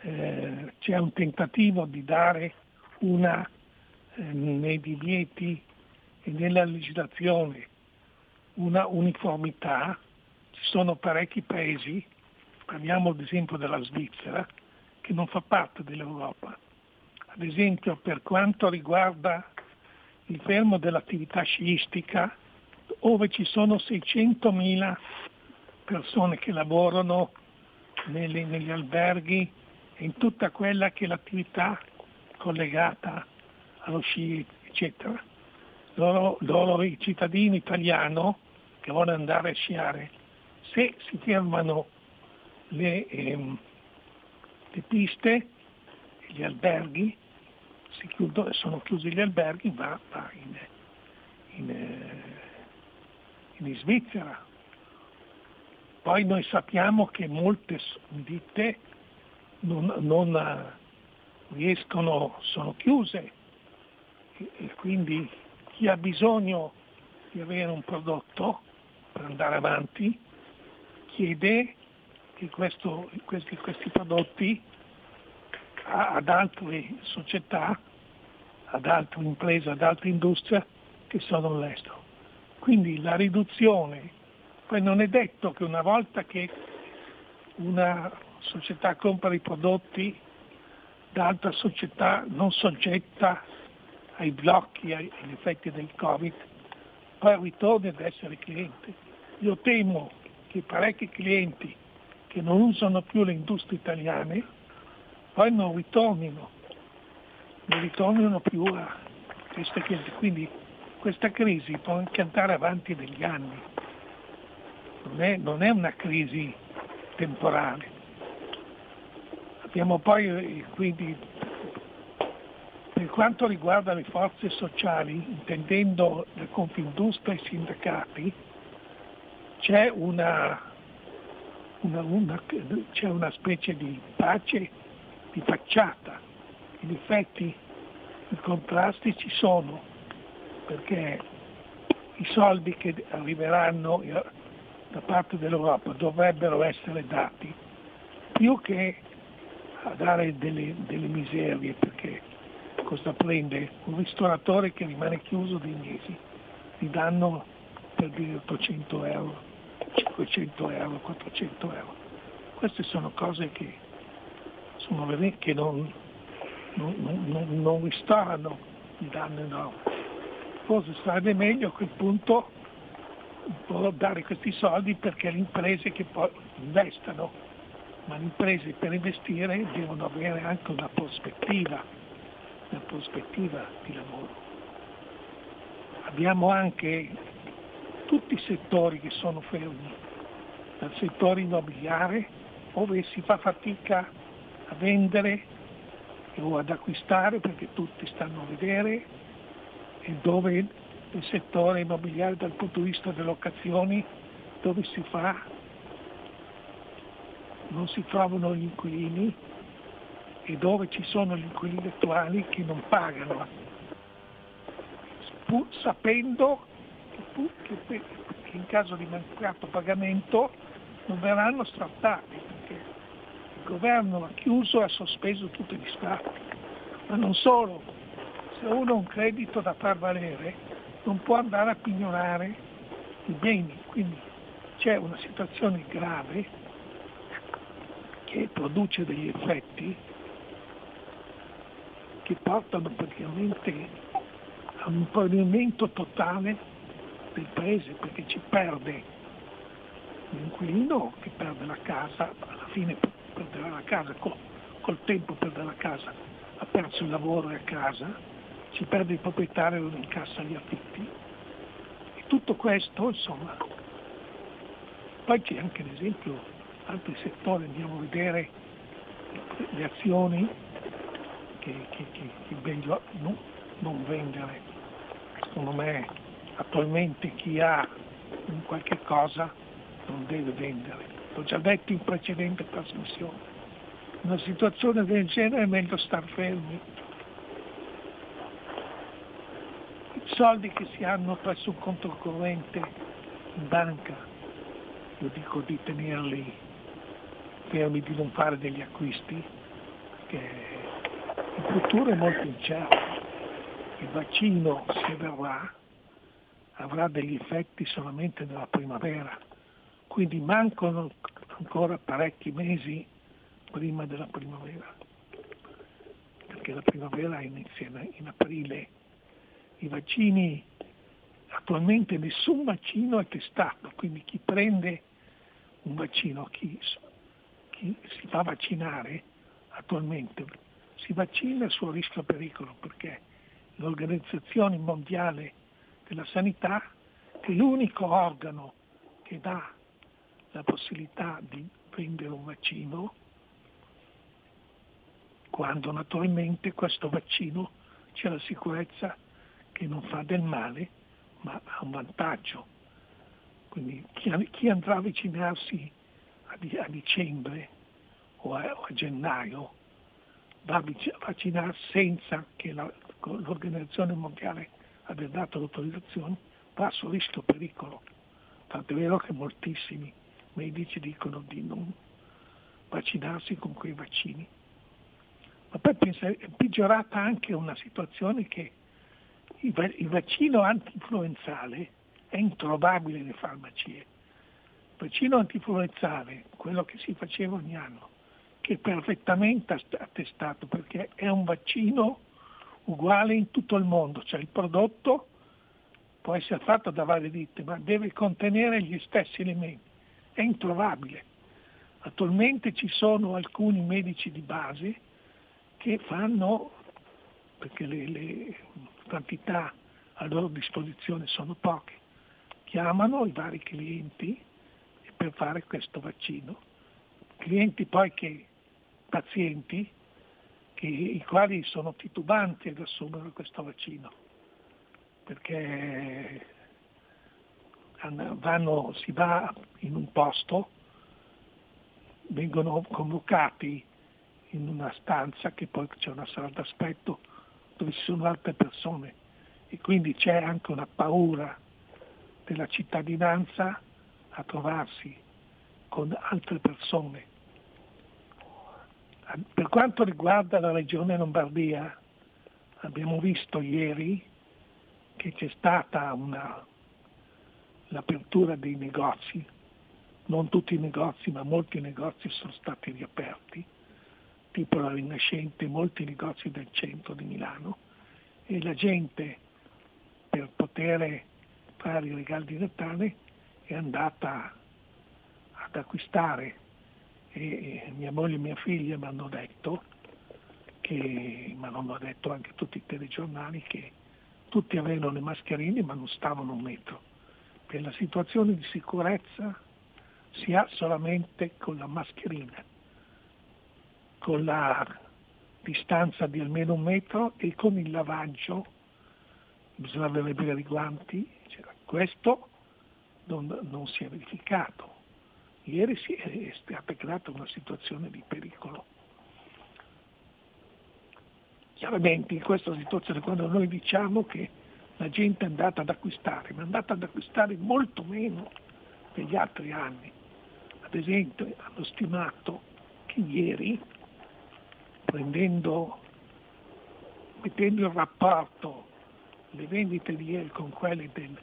eh, c'è un tentativo di dare una, eh, nei divieti e nella legislazione una uniformità ci sono parecchi paesi, parliamo ad esempio della Svizzera, che non fa parte dell'Europa. Ad esempio per quanto riguarda il fermo dell'attività sciistica, dove ci sono 600.000 persone che lavorano negli, negli alberghi e in tutta quella che è l'attività collegata allo sci, eccetera. Loro, loro i cittadini italiani che vogliono andare a sciare se si fermano le, ehm, le piste, gli alberghi, chiudono, sono chiusi gli alberghi, va, va in, in, eh, in, Svizzera. Poi noi sappiamo che molte ditte non, non eh, riescono, sono chiuse e quindi chi ha bisogno di avere un prodotto per andare avanti chiede che questo, questi, questi, prodotti ad altre società, ad altre imprese, ad altre industrie che sono all'estero. Quindi la riduzione, poi non è detto che una volta che una società compra i prodotti da altra società non soggetta ai blocchi, agli effetti del Covid, poi ritorni ad essere cliente. Io temo che parecchi clienti che non usano più le industrie italiane poi non ritornino, non ritornino più a queste clienti. Quindi questa crisi può anche andare avanti negli anni, non è, non è una crisi temporale. Abbiamo poi quindi per quanto riguarda le forze sociali, intendendo la Confindustria e i sindacati, c'è una, una, una, c'è una specie di pace di facciata. In effetti i contrasti ci sono perché i soldi che arriveranno da parte dell'Europa dovrebbero essere dati. Più che a dare delle, delle miserie perché cosa prende? Un ristoratore che rimane chiuso dei mesi, gli danno per dire 800 euro, 500 euro, 400 euro. Queste sono cose che, sono vere- che non, non, non, non ristorano il danno enorme. Forse sarebbe meglio a quel punto dare questi soldi perché le imprese che poi investano, ma le imprese per investire devono avere anche una prospettiva, una prospettiva di lavoro. Abbiamo anche tutti i settori che sono fermi, dal settore immobiliare dove si fa fatica a vendere o ad acquistare perché tutti stanno a vedere e dove il settore immobiliare dal punto di vista delle locazioni dove si fa non si trovano gli inquilini e dove ci sono gli inquilini attuali che non pagano, pur sapendo che, che che in caso di mancato pagamento non verranno strattati, perché il governo ha chiuso e ha sospeso tutti gli sfratti. Ma non solo, se uno ha un credito da far valere non può andare a pignorare i beni, quindi c'è una situazione grave che produce degli effetti che portano praticamente a un fallimento totale del paese perché ci perde l'inquilino che perde la casa, alla fine perderà la casa, col, col tempo perderà la casa, ha perso il lavoro e a casa, ci perde il proprietario che non incassa gli affitti. E tutto questo, insomma, poi c'è anche ad esempio altri settori, andiamo a vedere le azioni che, che, che, che meglio non, non vendere. Secondo me attualmente chi ha un qualche cosa non deve vendere. L'ho già detto in precedente trasmissione. Una situazione del genere è meglio star fermi. I soldi che si hanno presso un conto corrente in banca, io dico di tenerli fermi, di non fare degli acquisti, perché il futuro è molto incerto. Il vaccino, se verrà, avrà degli effetti solamente nella primavera, quindi mancano ancora parecchi mesi prima della primavera, perché la primavera inizia in aprile. I vaccini, attualmente nessun vaccino è testato, quindi chi prende un vaccino, chi, chi si fa vaccinare attualmente, si vaccina a suo rischio e pericolo, perché l'Organizzazione Mondiale della Sanità, che l'unico organo che dà la possibilità di prendere un vaccino, quando naturalmente questo vaccino c'è la sicurezza che non fa del male, ma ha un vantaggio. Quindi chi, andrà a vaccinarsi a, di- a dicembre o a, gennaio va a vaccinarsi senza che l'Organizzazione Mondiale abbia dato l'autorizzazione, va a suo rischio pericolo. Tanto è vero che moltissimi medici dicono di non vaccinarsi con quei vaccini. Ma poi è peggiorata anche una situazione che il, va- il vaccino anti-influenzale è introvabile nelle farmacie. Il vaccino anti-influenzale, quello che si faceva ogni anno, che è perfettamente att- attestato perché è un vaccino uguale in tutto il mondo, cioè il prodotto può essere fatto da varie ditte, ma deve contenere gli stessi elementi, è introvabile. Attualmente ci sono alcuni medici di base che fanno, perché le, le quantità a loro disposizione sono poche, chiamano i vari clienti per fare questo vaccino. Clienti poi che, pazienti, che, i quali sono titubanti ad assumere questo vaccino, perché vanno, si va in un posto, vengono convocati in una stanza che poi c'è una sala d'aspetto dove ci sono altre persone e quindi c'è anche una paura della cittadinanza a trovarsi con altre persone. Per quanto riguarda la regione Lombardia, abbiamo visto ieri che c'è stata una, l'apertura dei negozi, non tutti i negozi ma molti negozi sono stati riaperti, tipo la Rinascente, molti negozi del centro di Milano. E la gente per poter fare i regali di Natale è andata ad acquistare e mia moglie e mia figlia mi hanno detto che, ma l'hanno detto anche tutti i telegiornali, che tutti avevano le mascherine ma non stavano un metro. Per la situazione di sicurezza si ha solamente con la mascherina, con la distanza di almeno un metro e con il lavaggio, bisogna avere i guanti, cioè, questo non, non si è verificato. Ieri si è stata creata una situazione di pericolo. Chiaramente in questa situazione quando noi diciamo che la gente è andata ad acquistare, ma è andata ad acquistare molto meno degli altri anni. Ad esempio hanno stimato che ieri, mettendo in rapporto le vendite di ieri con quelle del,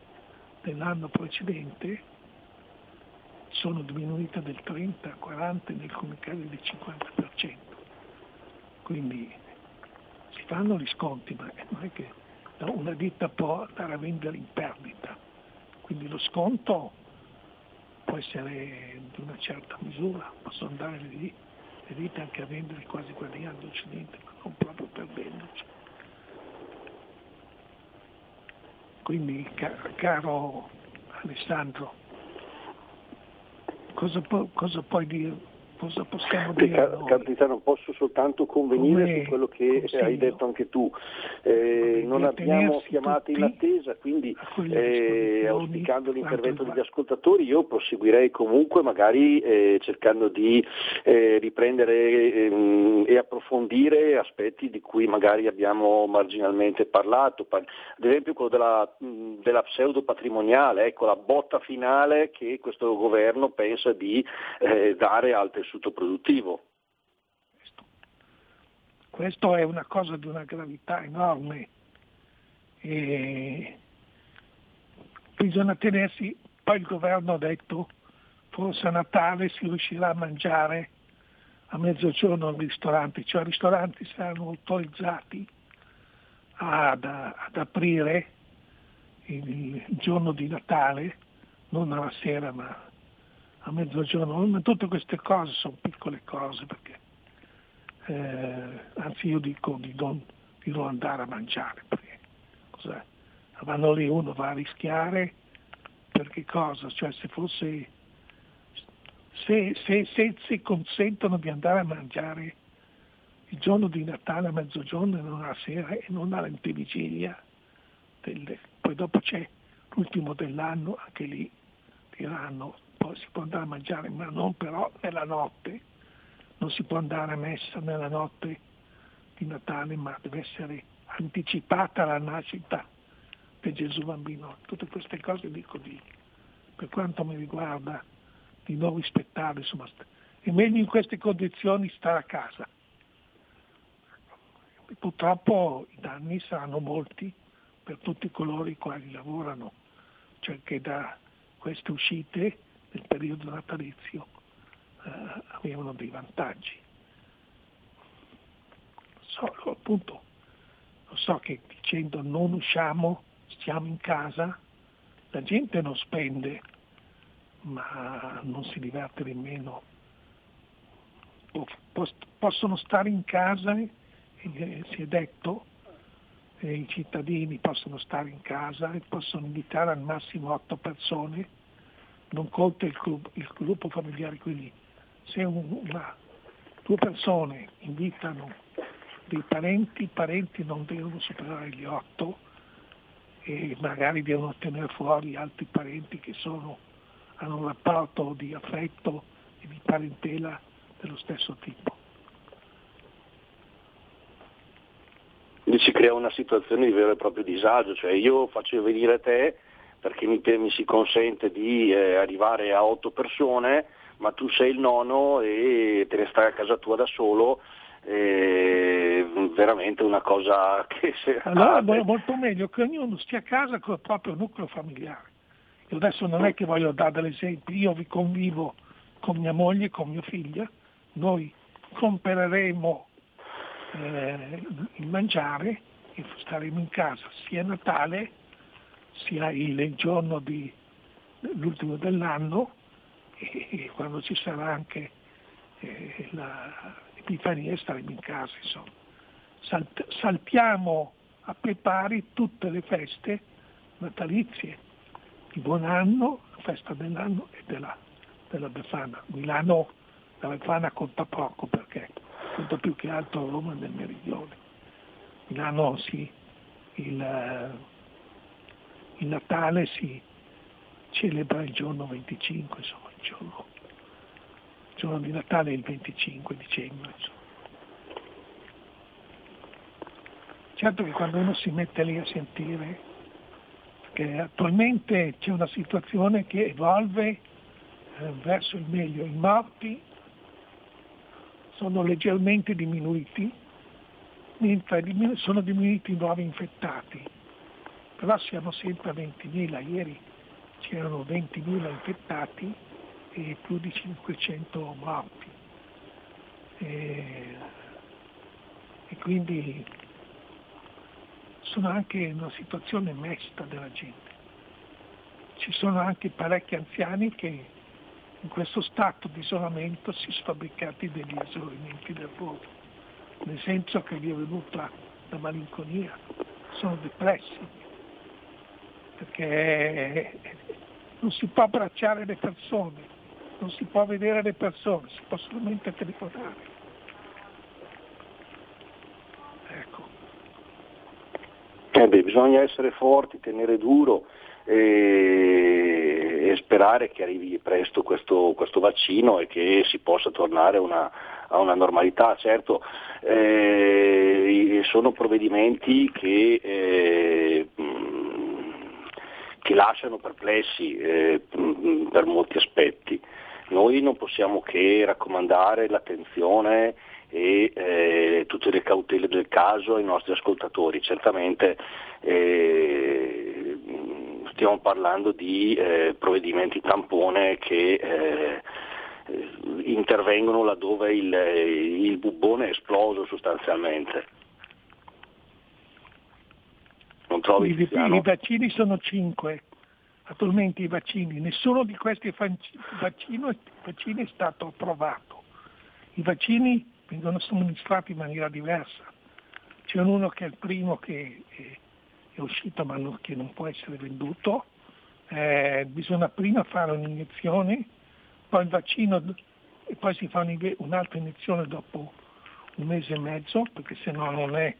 dell'anno precedente, sono diminuite del 30, 40 nel alcuni casi del 50%. Quindi si fanno gli sconti, ma non è che una ditta può andare a vendere in perdita. Quindi lo sconto può essere di una certa misura, possono andare lì le ditte anche a vendere quasi guadagnandoci niente, ma non proprio perdendoci. Quindi caro Alessandro, cosa, pu- cosa puoi dire? Cosa possiamo dire? Car- capitano, posso soltanto convenire Come su quello che consiglio. hai detto anche tu. Eh, non abbiamo chiamate in attesa, quindi eh, auspicando l'intervento degli ascoltatori, io proseguirei comunque magari eh, cercando di eh, riprendere ehm, e approfondire aspetti di cui magari abbiamo marginalmente parlato, Pa- ad esempio quello della, della pseudo patrimoniale, ecco la botta finale che questo governo pensa di eh, dare al tessuto produttivo. Questo è una cosa di una gravità enorme e bisogna tenersi, poi il governo ha detto forse a Natale si riuscirà a mangiare a mezzogiorno al ristorante, cioè i ristoranti saranno autorizzati ad, ad aprire il giorno di Natale, non alla sera ma a mezzogiorno, ma tutte queste cose sono piccole cose perché eh, anzi io dico di non, di non andare a mangiare perché cos'è? vanno lì uno va a rischiare per che cosa? Cioè se fosse se, se, se, se consentono di andare a mangiare il giorno di Natale a mezzogiorno e non alla sera e non all'antevigilia, del- poi dopo c'è l'ultimo dell'anno, anche lì diranno poi si può andare a mangiare, ma non però nella notte, non si può andare a messa nella notte di Natale, ma deve essere anticipata la nascita di Gesù bambino. Tutte queste cose dico di, per quanto mi riguarda, di non rispettare, insomma, è meglio in queste condizioni stare a casa. Purtroppo i danni saranno molti per tutti coloro i quali lavorano, cioè che da queste uscite nel periodo natalizio eh, avevano dei vantaggi. So, appunto, lo so che dicendo non usciamo, stiamo in casa, la gente non spende, ma non si diverte nemmeno. Po- pos- possono stare in casa, eh, si è detto, i cittadini possono stare in casa e possono invitare al massimo otto persone, non conta il, club- il gruppo familiare, quindi se un- una, due persone invitano dei parenti, i parenti non devono superare gli otto e magari devono tenere fuori altri parenti che sono, hanno un rapporto di affetto e di parentela dello stesso tipo. Lì si crea una situazione di vero e proprio disagio, cioè io faccio venire te perché mi, mi si consente di eh, arrivare a otto persone, ma tu sei il nono e te ne stai a casa tua da solo, è veramente una cosa che se Allora è molto meglio che ognuno stia a casa con il proprio nucleo familiare. Io adesso non è che voglio dare degli esempi, io vi convivo con mia moglie e con mio figlio, noi compreremo eh, il mangiare e staremo in casa sia Natale sia il giorno di, l'ultimo dell'anno e, e quando ci sarà anche eh, l'Epifania staremo in casa. Insomma. Salt, saltiamo a pie pari tutte le feste natalizie, di buon anno, festa dell'anno e della, della Befana. Milano la Befana conta poco perché conta più che altro Roma nel meridione. Milano sì, il, il Natale si celebra il giorno 25, insomma, il giorno, il giorno di Natale è il 25 dicembre. Insomma. Certo che quando uno si mette lì a sentire che attualmente c'è una situazione che evolve eh, verso il meglio, i morti sono leggermente diminuiti, mentre sono diminuiti i nuovi infettati, però siamo sempre a 20.000, ieri c'erano 20.000 infettati e più di 500 morti. E, e quindi sono anche in una situazione mesta della gente. Ci sono anche parecchi anziani che in questo stato di isolamento si sono fabbricati degli isolamenti nervosi, nel senso che gli è venuta la malinconia, sono depressi, perché non si può abbracciare le persone, non si può vedere le persone, si può solamente telefonare. Eh beh, bisogna essere forti, tenere duro e, e sperare che arrivi presto questo, questo, vaccino e che si possa tornare una, a una normalità. Certo, eh, sono provvedimenti che, eh, che lasciano perplessi eh, per molti aspetti. Noi non possiamo che raccomandare l'attenzione e eh, tutte le cautele del caso ai nostri ascoltatori. Certamente eh, stiamo parlando di eh, provvedimenti tampone che eh, intervengono laddove il, il bubbone è esploso sostanzialmente. Non trovi, I, I vaccini sono cinque, attualmente i vaccini, nessuno di questi vaccini, vaccini è stato approvato. I vaccini vengono somministrati in maniera diversa. C'è uno che è il primo che è, uscito ma non, che non può essere venduto, eh, bisogna prima fare un'iniezione, poi il vaccino e poi si fa un'altra iniezione dopo un mese e mezzo, perché se no non è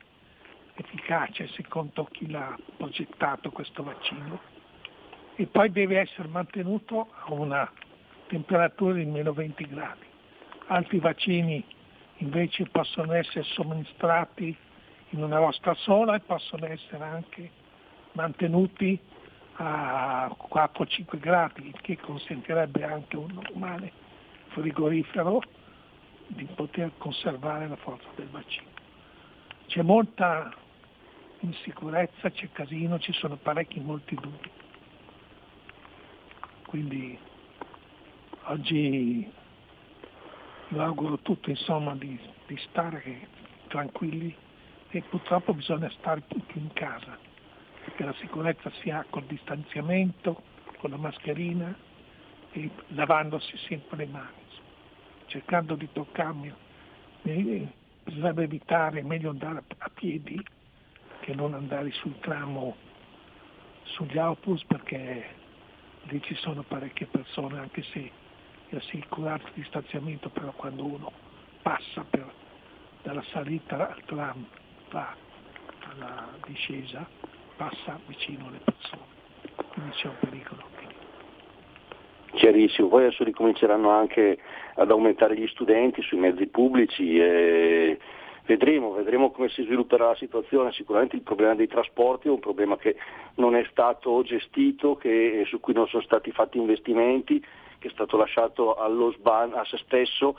efficace secondo chi l'ha progettato questo vaccino, e poi deve essere mantenuto a una temperatura di meno 20 gradi. Altri vaccini invece possono essere somministrati in una vostra sola e possono essere anche mantenuti a 4-5 gradi, il che consentirebbe anche un normale frigorifero di poter conservare la forza del vaccino. C'è molta insicurezza, c'è casino, ci sono parecchi molti dubbi. Quindi oggi io auguro tutto insomma di, di stare tranquilli e purtroppo bisogna stare tutti in casa, perché la sicurezza si ha col distanziamento, con la mascherina e lavandosi sempre le mani, cercando di toccarmi. Bisognerebbe evitare, è meglio andare a piedi che non andare sul tramo, sugli autobus perché lì ci sono parecchie persone, anche se è assicurato il distanziamento, però quando uno passa per, dalla salita al tram va alla discesa, passa vicino alle persone, quindi c'è un pericolo. Chiarissimo, poi adesso ricominceranno anche ad aumentare gli studenti sui mezzi pubblici e vedremo, vedremo come si svilupperà la situazione, sicuramente il problema dei trasporti è un problema che non è stato gestito, che, su cui non sono stati fatti investimenti, che è stato lasciato allo sban, a se stesso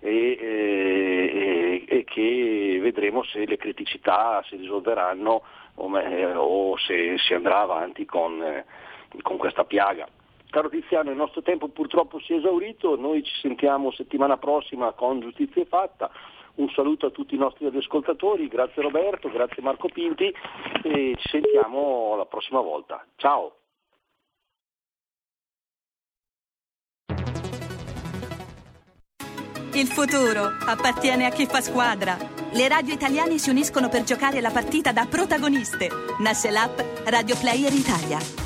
e, e, e, che vedremo se le criticità si risolveranno o, o se si andrà avanti con, con questa piaga. Caro Tiziano, il nostro tempo purtroppo si è esaurito, noi ci sentiamo settimana prossima con Giustizia Fatta. Un saluto a tutti i nostri ascoltatori, grazie Roberto, grazie Marco Pinti e ci sentiamo la prossima volta. Ciao! Il futuro appartiene a chi fa squadra. Le radio italiane si uniscono per giocare la partita da protagoniste. Nasce l'app Radio Player Italia.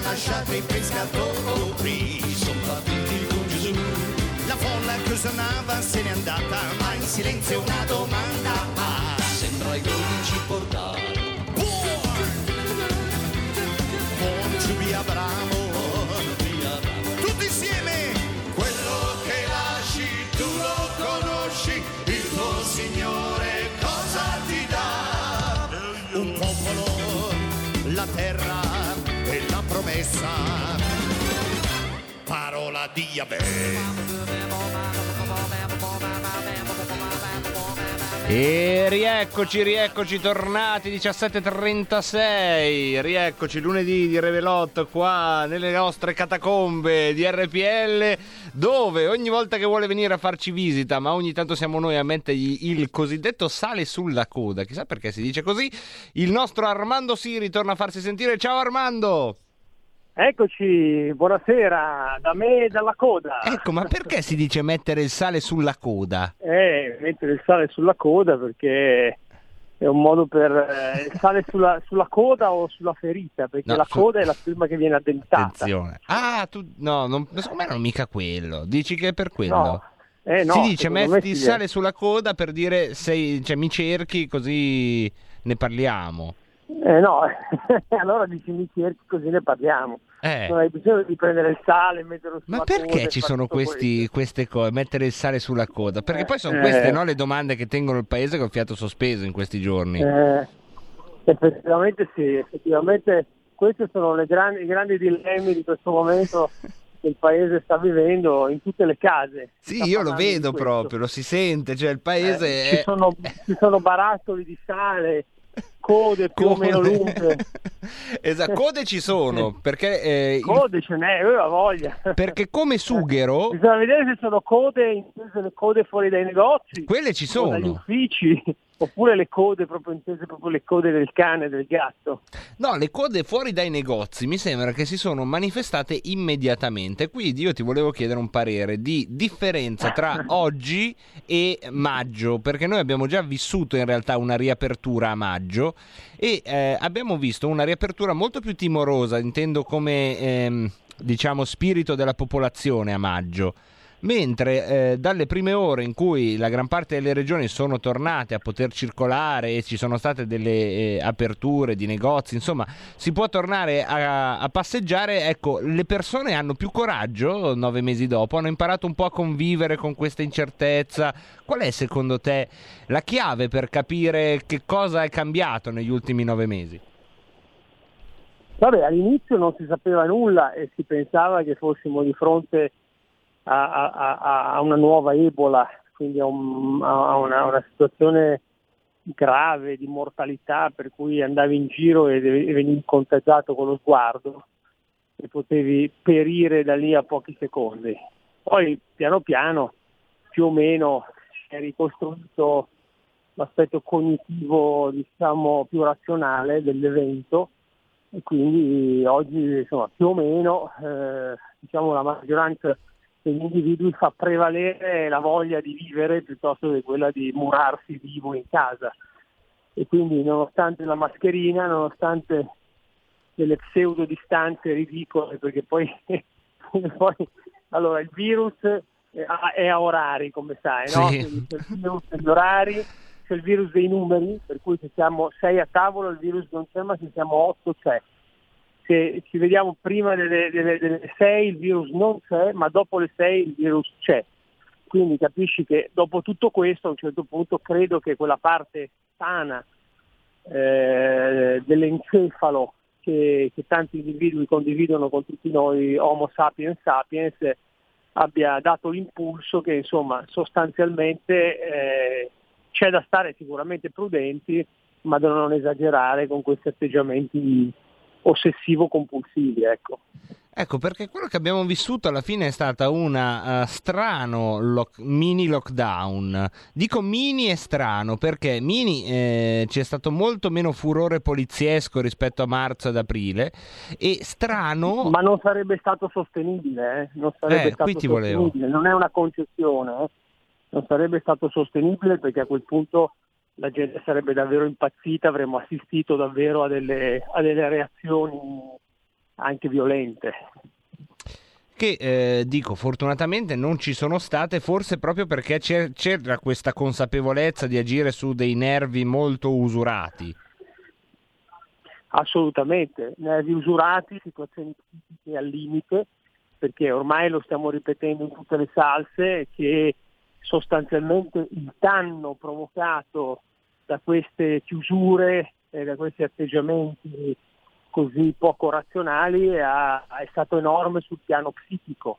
Ha lasciate i pescatori. Sono partiti con Gesù. La folla che suonava se n'è andata, ma in silenzio una domanda. Sembra i 12 portali. Born to be Abramo. Tutti insieme! Parola di Yahweh. E rieccoci, rieccoci, tornati 17.36, rieccoci lunedì di Revelot qua nelle nostre catacombe di RPL dove ogni volta che vuole venire a farci visita, ma ogni tanto siamo noi a mettergli il cosiddetto sale sulla coda, chissà perché si dice così, il nostro Armando Siri torna a farsi sentire, ciao Armando! Eccoci, buonasera, da me e dalla coda. Ecco, ma perché si dice mettere il sale sulla coda? Eh, mettere il sale sulla coda perché è un modo per... eh, il sale sulla, sulla coda o sulla ferita, perché No, la su- coda è la prima che viene addentata. Attenzione. Ah, tu no, non, secondo me non mica quello. Dici che è per quello? No. Eh, no, si dice metti il sì, sale eh. sulla coda per dire sei, cioè, mi cerchi così ne parliamo. Eh no, allora dici mi cerchi così ne parliamo. Eh. Non hai bisogno di prendere il sale e metterlo sulla Ma perché ci sono questi, queste cose? Mettere il sale sulla coda? Perché poi sono eh. queste no, le domande che tengono il paese col fiato sospeso in questi giorni. Eh, effettivamente sì, effettivamente questi sono le grandi, i grandi dilemmi di questo momento che il paese sta vivendo in tutte le case. Sì, io lo vedo proprio, lo si sente, cioè il paese Eh, è... ci, sono, ci sono barattoli di sale, code più o Code. meno lunghe. Esatto, code ci sono, perché, eh, il- Code ce n'è, aveva voglia. perché come sughero Bisogna vedere se sono code, le code fuori dai negozi. Quelle ci o dagli sono. uffici, oppure le code proprio intese proprio le code del cane del gatto. No, le code fuori dai negozi mi sembra che si sono manifestate immediatamente. Quindi io ti volevo chiedere un parere di differenza tra oggi e maggio, perché noi abbiamo già vissuto in realtà una riapertura a maggio e eh, abbiamo visto una riapertura molto più timorosa, intendo come ehm, diciamo spirito della popolazione a maggio. Mentre eh, dalle prime ore in cui la gran parte delle regioni sono tornate a poter circolare e ci sono state delle eh, aperture di negozi, insomma, si può tornare a, a passeggiare, ecco, le persone hanno più coraggio nove mesi dopo, hanno imparato un po' a convivere con questa incertezza. Qual è secondo te la chiave per capire che cosa è cambiato negli ultimi nove mesi? Vabbè, all'inizio non si sapeva nulla e si pensava che fossimo di fronte a- a- a una nuova Ebola, quindi a, un- a una, una situazione grave di mortalità per cui andavi in giro e e venivi contagiato con lo sguardo e potevi perire da lì a pochi secondi. Poi piano piano più o meno è ricostruito l'aspetto cognitivo diciamo più razionale dell'evento e quindi oggi insomma, più o meno eh, diciamo, la maggioranza degli individui fa prevalere la voglia di vivere piuttosto che quella di murarsi vivo in casa e quindi nonostante la mascherina, nonostante delle pseudo distanze ridicole perché poi, poi allora il virus è a, è a orari come sai, no? Sì. C'è il virus degli orari, c'è il virus dei numeri, per cui se siamo sei a tavolo il virus non c'è, ma se siamo otto c'è. Se ci vediamo prima delle, delle, delle sei il virus non c'è, ma dopo le sei il virus c'è. Quindi capisci che dopo tutto questo a un certo punto credo che quella parte sana eh, dell'encefalo che, che tanti individui condividono con tutti noi Homo sapiens sapiens abbia dato l'impulso che insomma sostanzialmente eh, c'è da stare sicuramente prudenti ma da non esagerare con questi atteggiamenti ossessivo-compulsivi. Ecco. Ecco, perché quello che abbiamo vissuto alla fine è stata una eh, strano lock- mini lockdown. Dico mini e strano perché mini eh, c'è stato molto meno furore poliziesco rispetto a marzo ed aprile e strano Ma non sarebbe stato sostenibile, eh? non sarebbe Eh, stato ti volevo. sostenibile, non è una concessione, eh? non sarebbe stato sostenibile perché a quel punto la gente sarebbe davvero impazzita, avremmo assistito davvero a delle, a delle reazioni anche violente. che eh, dico fortunatamente non ci sono state, forse proprio perché c'era questa consapevolezza di agire su dei nervi molto usurati. Assolutamente, nervi usurati, situazioni critiche al limite, perché ormai lo stiamo ripetendo in tutte le salse che sostanzialmente il danno provocato da queste chiusure e da questi atteggiamenti così poco razionali è stato enorme sul piano psichico.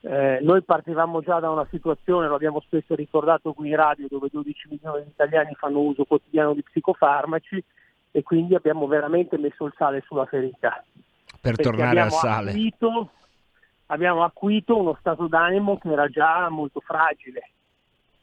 Eh, noi partivamo già da una situazione, lo abbiamo spesso ricordato qui in radio, dove 12 milioni di italiani fanno uso quotidiano di psicofarmaci e quindi abbiamo veramente messo il sale sulla ferita. Per Perché tornare al sale. acuito- abbiamo acuito uno stato d'animo che era già molto fragile.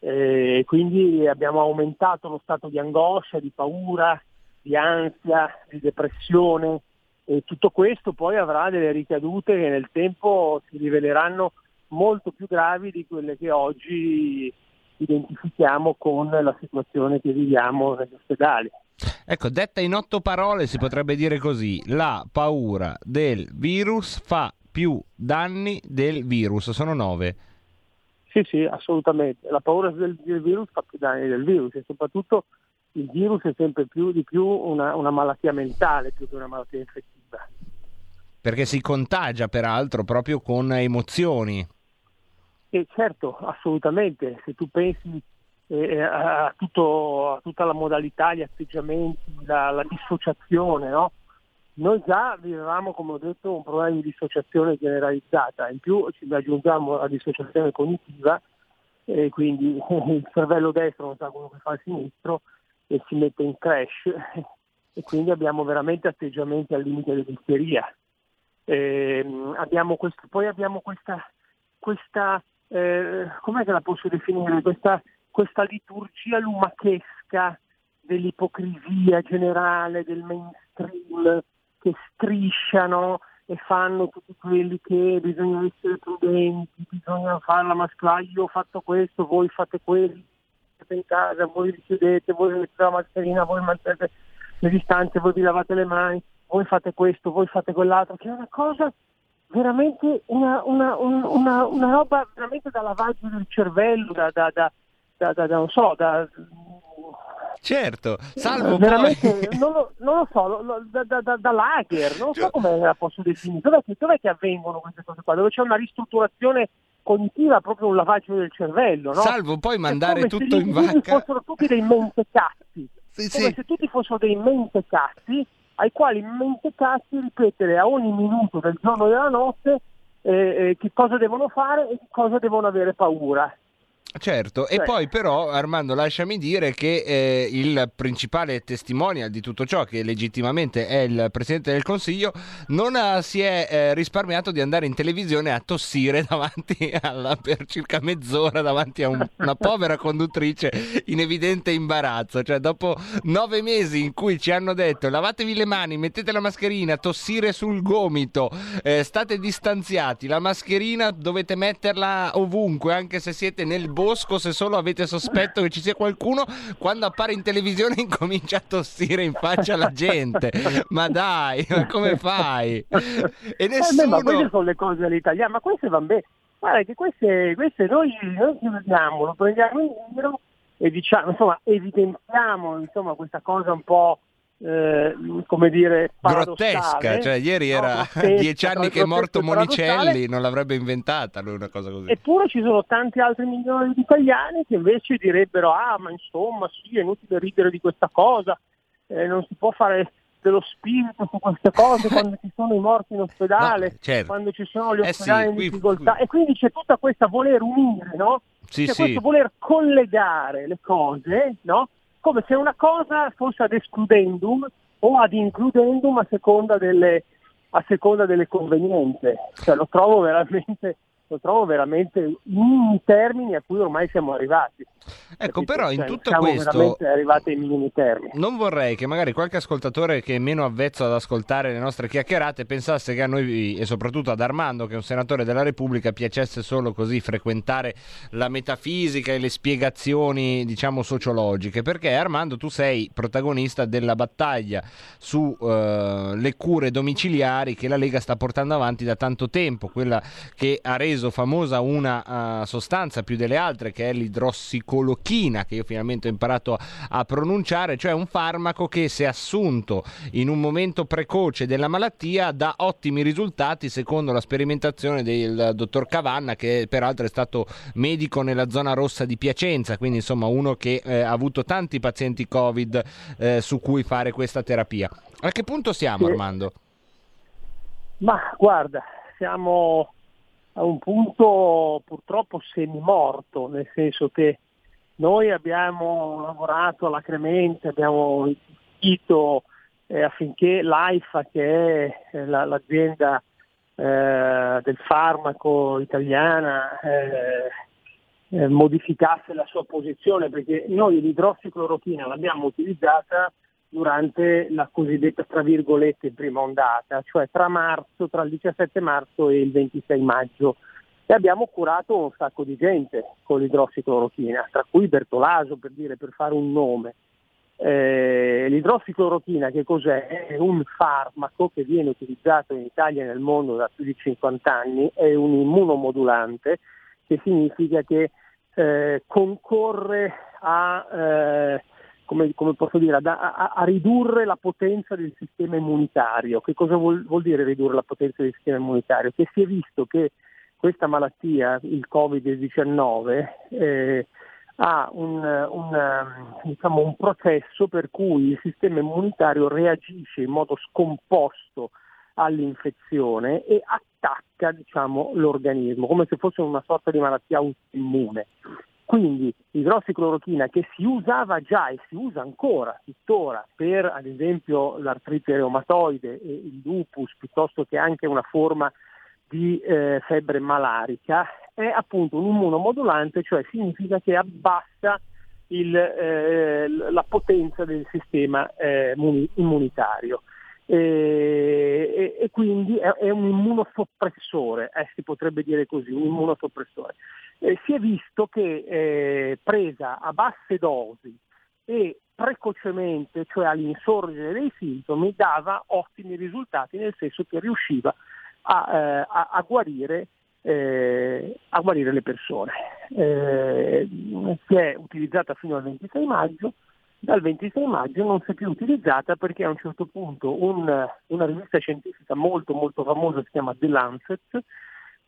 E quindi abbiamo aumentato lo stato di angoscia, di paura, di ansia, di depressione e tutto questo poi avrà delle ricadute che nel tempo si riveleranno molto più gravi di quelle che oggi identifichiamo con la situazione che viviamo negli ospedali. Ecco, detta in otto parole si potrebbe dire così, la paura del virus fa più danni del virus, sono nove. Sì, sì, assolutamente. La paura del, del virus fa più danni del virus e soprattutto il virus è sempre più di più una, una malattia mentale più che una malattia infettiva. Perché si contagia peraltro proprio con emozioni. E certo, assolutamente, se tu pensi eh, a, tutto- a tutta la modalità, gli atteggiamenti, la, la dissociazione, no? Noi già vivevamo, come ho detto, un problema di dissociazione generalizzata, in più ci aggiungiamo la dissociazione cognitiva, e quindi il cervello destro non sa quello che fa il sinistro e si mette in crash e quindi abbiamo veramente atteggiamenti al limite dell'isteria. Ehm, abbiamo questo- poi abbiamo questa, questa eh, com'è che la posso definire? Questa, questa liturgia lumachesca dell'ipocrisia generale, del mainstream che strisciano e fanno tutti quelli che bisogna essere prudenti, bisogna fare la mascla, io ho fatto questo, voi fate quello, siete in casa, voi vi chiudete, voi mettete la mascherina, voi mantenete le distanze, voi vi lavate le mani, voi fate questo, voi fate quell'altro, che è una cosa veramente una, una, un- una, una roba veramente da lavaggio del cervello, da, da- da- da- non so, da, Certo, salvo veramente, poi... non, lo, non lo so, lo- lo- da, da, da, lager, non so come la posso definire, dov'è che, dov'è che avvengono queste cose qua? Dove c'è una ristrutturazione cognitiva, proprio un lavaggio del cervello, no? Salvo poi mandare tutto in vacca. fossero tutti dei mentecatti, come sì. se tutti fossero dei mentecatti ai quali mentecatti ripetere a ogni minuto del giorno e della notte eh, eh, che cosa devono fare e di cosa devono avere paura. Certo, e poi però Armando lasciami dire che eh, il principale testimonial di tutto ciò, che legittimamente è il Presidente del Consiglio, non ha- si è eh, risparmiato di andare in televisione a tossire davanti alla, per circa mezz'ora davanti a un- una povera conduttrice in evidente imbarazzo. Cioè dopo nove mesi in cui ci hanno detto lavatevi le mani, mettete la mascherina, tossire sul gomito, eh, state distanziati, la mascherina dovete metterla ovunque, anche se siete nel bosco, se solo avete sospetto che ci sia qualcuno, quando appare in televisione incomincia a tossire in faccia alla gente. Ma dai, ma come fai? E Eh, beh, nessuno... ma queste sono le cose all'italiana, ma queste vanno bene. Guarda che queste, queste noi, noi ci vediamo, lo prendiamo in giro e diciamo, insomma, evidenziamo insomma, questa cosa un po' eh, come dire. Grottesca, cioè ieri No, era grottesca, dieci anni che è morto. Monicelli, non l'avrebbe inventata lui una cosa così. Eppure ci sono tanti altri milioni di italiani che invece direbbero ah ma insomma sì è inutile ridere di questa cosa, eh, non si può fare dello spirito su queste cose quando ci sono i morti in ospedale, No, certo. quando ci sono gli Eh ospedali sì, in qui- difficoltà e quindi c'è tutta questa voler unire, no? Sì, c'è sì. questo voler collegare le cose, no? Come se una cosa fosse ad excludendum o ad includendum a seconda delle, a seconda delle convenienze. Cioè, lo trovo veramente lo trovo veramente in termini a cui ormai siamo arrivati. Ecco, però in Cioè, tutto siamo questo veramente arrivati ai minimi termini. non vorrei che magari qualche ascoltatore che è meno avvezzo ad ascoltare le nostre chiacchierate pensasse che a noi e soprattutto ad Armando, che è un senatore della Repubblica, piacesse solo così frequentare la metafisica e le spiegazioni, diciamo, sociologiche, perché Armando tu sei protagonista della battaglia sulle cure domiciliari che la Lega sta portando avanti da tanto tempo, quella che ha reso famosa una eh, sostanza più delle altre che è l'idrossicolochina, che io finalmente ho imparato a, pronunciare, cioè un farmaco che se assunto in un momento precoce della malattia dà ottimi risultati secondo la sperimentazione del dottor Cavanna, che peraltro è stato medico nella zona rossa di Piacenza, quindi insomma uno che eh, ha avuto tanti pazienti Covid eh, su cui fare questa terapia. A che punto siamo. Armando? Ma guarda, siamo a un punto purtroppo semimorto, nel senso che noi abbiamo lavorato alacremente, abbiamo insistito eh, affinché l'AIFA, che è eh, la- l'azienda eh, del farmaco italiana, eh, eh, modificasse la sua posizione, perché noi l'idrossiclorochina l'abbiamo utilizzata durante la cosiddetta, tra virgolette, prima ondata, cioè tra marzo, tra il 17 marzo e il 26 maggio. E abbiamo curato un sacco di gente con l'idrossiclorochina, tra cui Bertolaso, per dire, per fare un nome. Eh, l'idrossiclorochina che cos'è? È un farmaco che viene utilizzato in Italia e nel mondo da più di 50 anni, è un immunomodulante che significa che eh, concorre a, eh, come, come posso dire, ad- a, a ridurre la potenza del sistema immunitario. Che cosa vuol, vuol dire ridurre la potenza del sistema immunitario? Che si è visto che questa malattia, il Covid-19, eh, ha un, un, diciamo, un processo per cui il sistema immunitario reagisce in modo scomposto all'infezione e attacca diciamo, l'organismo, come se fosse una sorta di malattia autoimmune. Quindi l'idrossiclorochina che si usava già e si usa ancora tuttora per ad esempio l'artrite reumatoide e il lupus piuttosto che anche una forma di eh, febbre malarica è appunto un immunomodulante, cioè significa che abbassa il, eh, la potenza del sistema eh, immuni- immunitario. E, e- quindi è, è un immunosoppressore, eh, si potrebbe dire così, un immunosoppressore. Eh, si è visto che eh, presa a basse dosi e precocemente, cioè all'insorgere dei sintomi, dava ottimi risultati, nel senso che riusciva a, eh, a- a guarire, eh, a guarire le persone. Eh, si è utilizzata fino al 26 maggio, dal 26 maggio non si è più utilizzata perché a un certo punto un- una rivista scientifica molto molto famosa, si chiama The Lancet,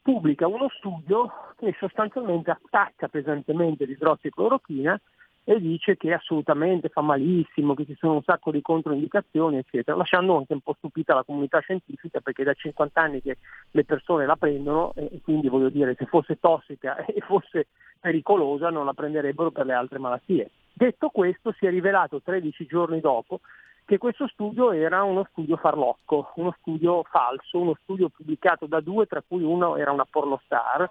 pubblica uno studio che sostanzialmente attacca pesantemente l'idrossiclorochina e dice che assolutamente fa malissimo, che ci sono un sacco di controindicazioni, eccetera, lasciando anche un po' stupita la comunità scientifica perché da 50 anni che le persone la prendono e quindi voglio dire se fosse tossica e fosse pericolosa non la prenderebbero per le altre malattie. Detto questo si è rivelato 13 giorni dopo che questo studio era uno studio farlocco, uno studio falso, uno studio pubblicato da due, tra cui uno era una pornostar.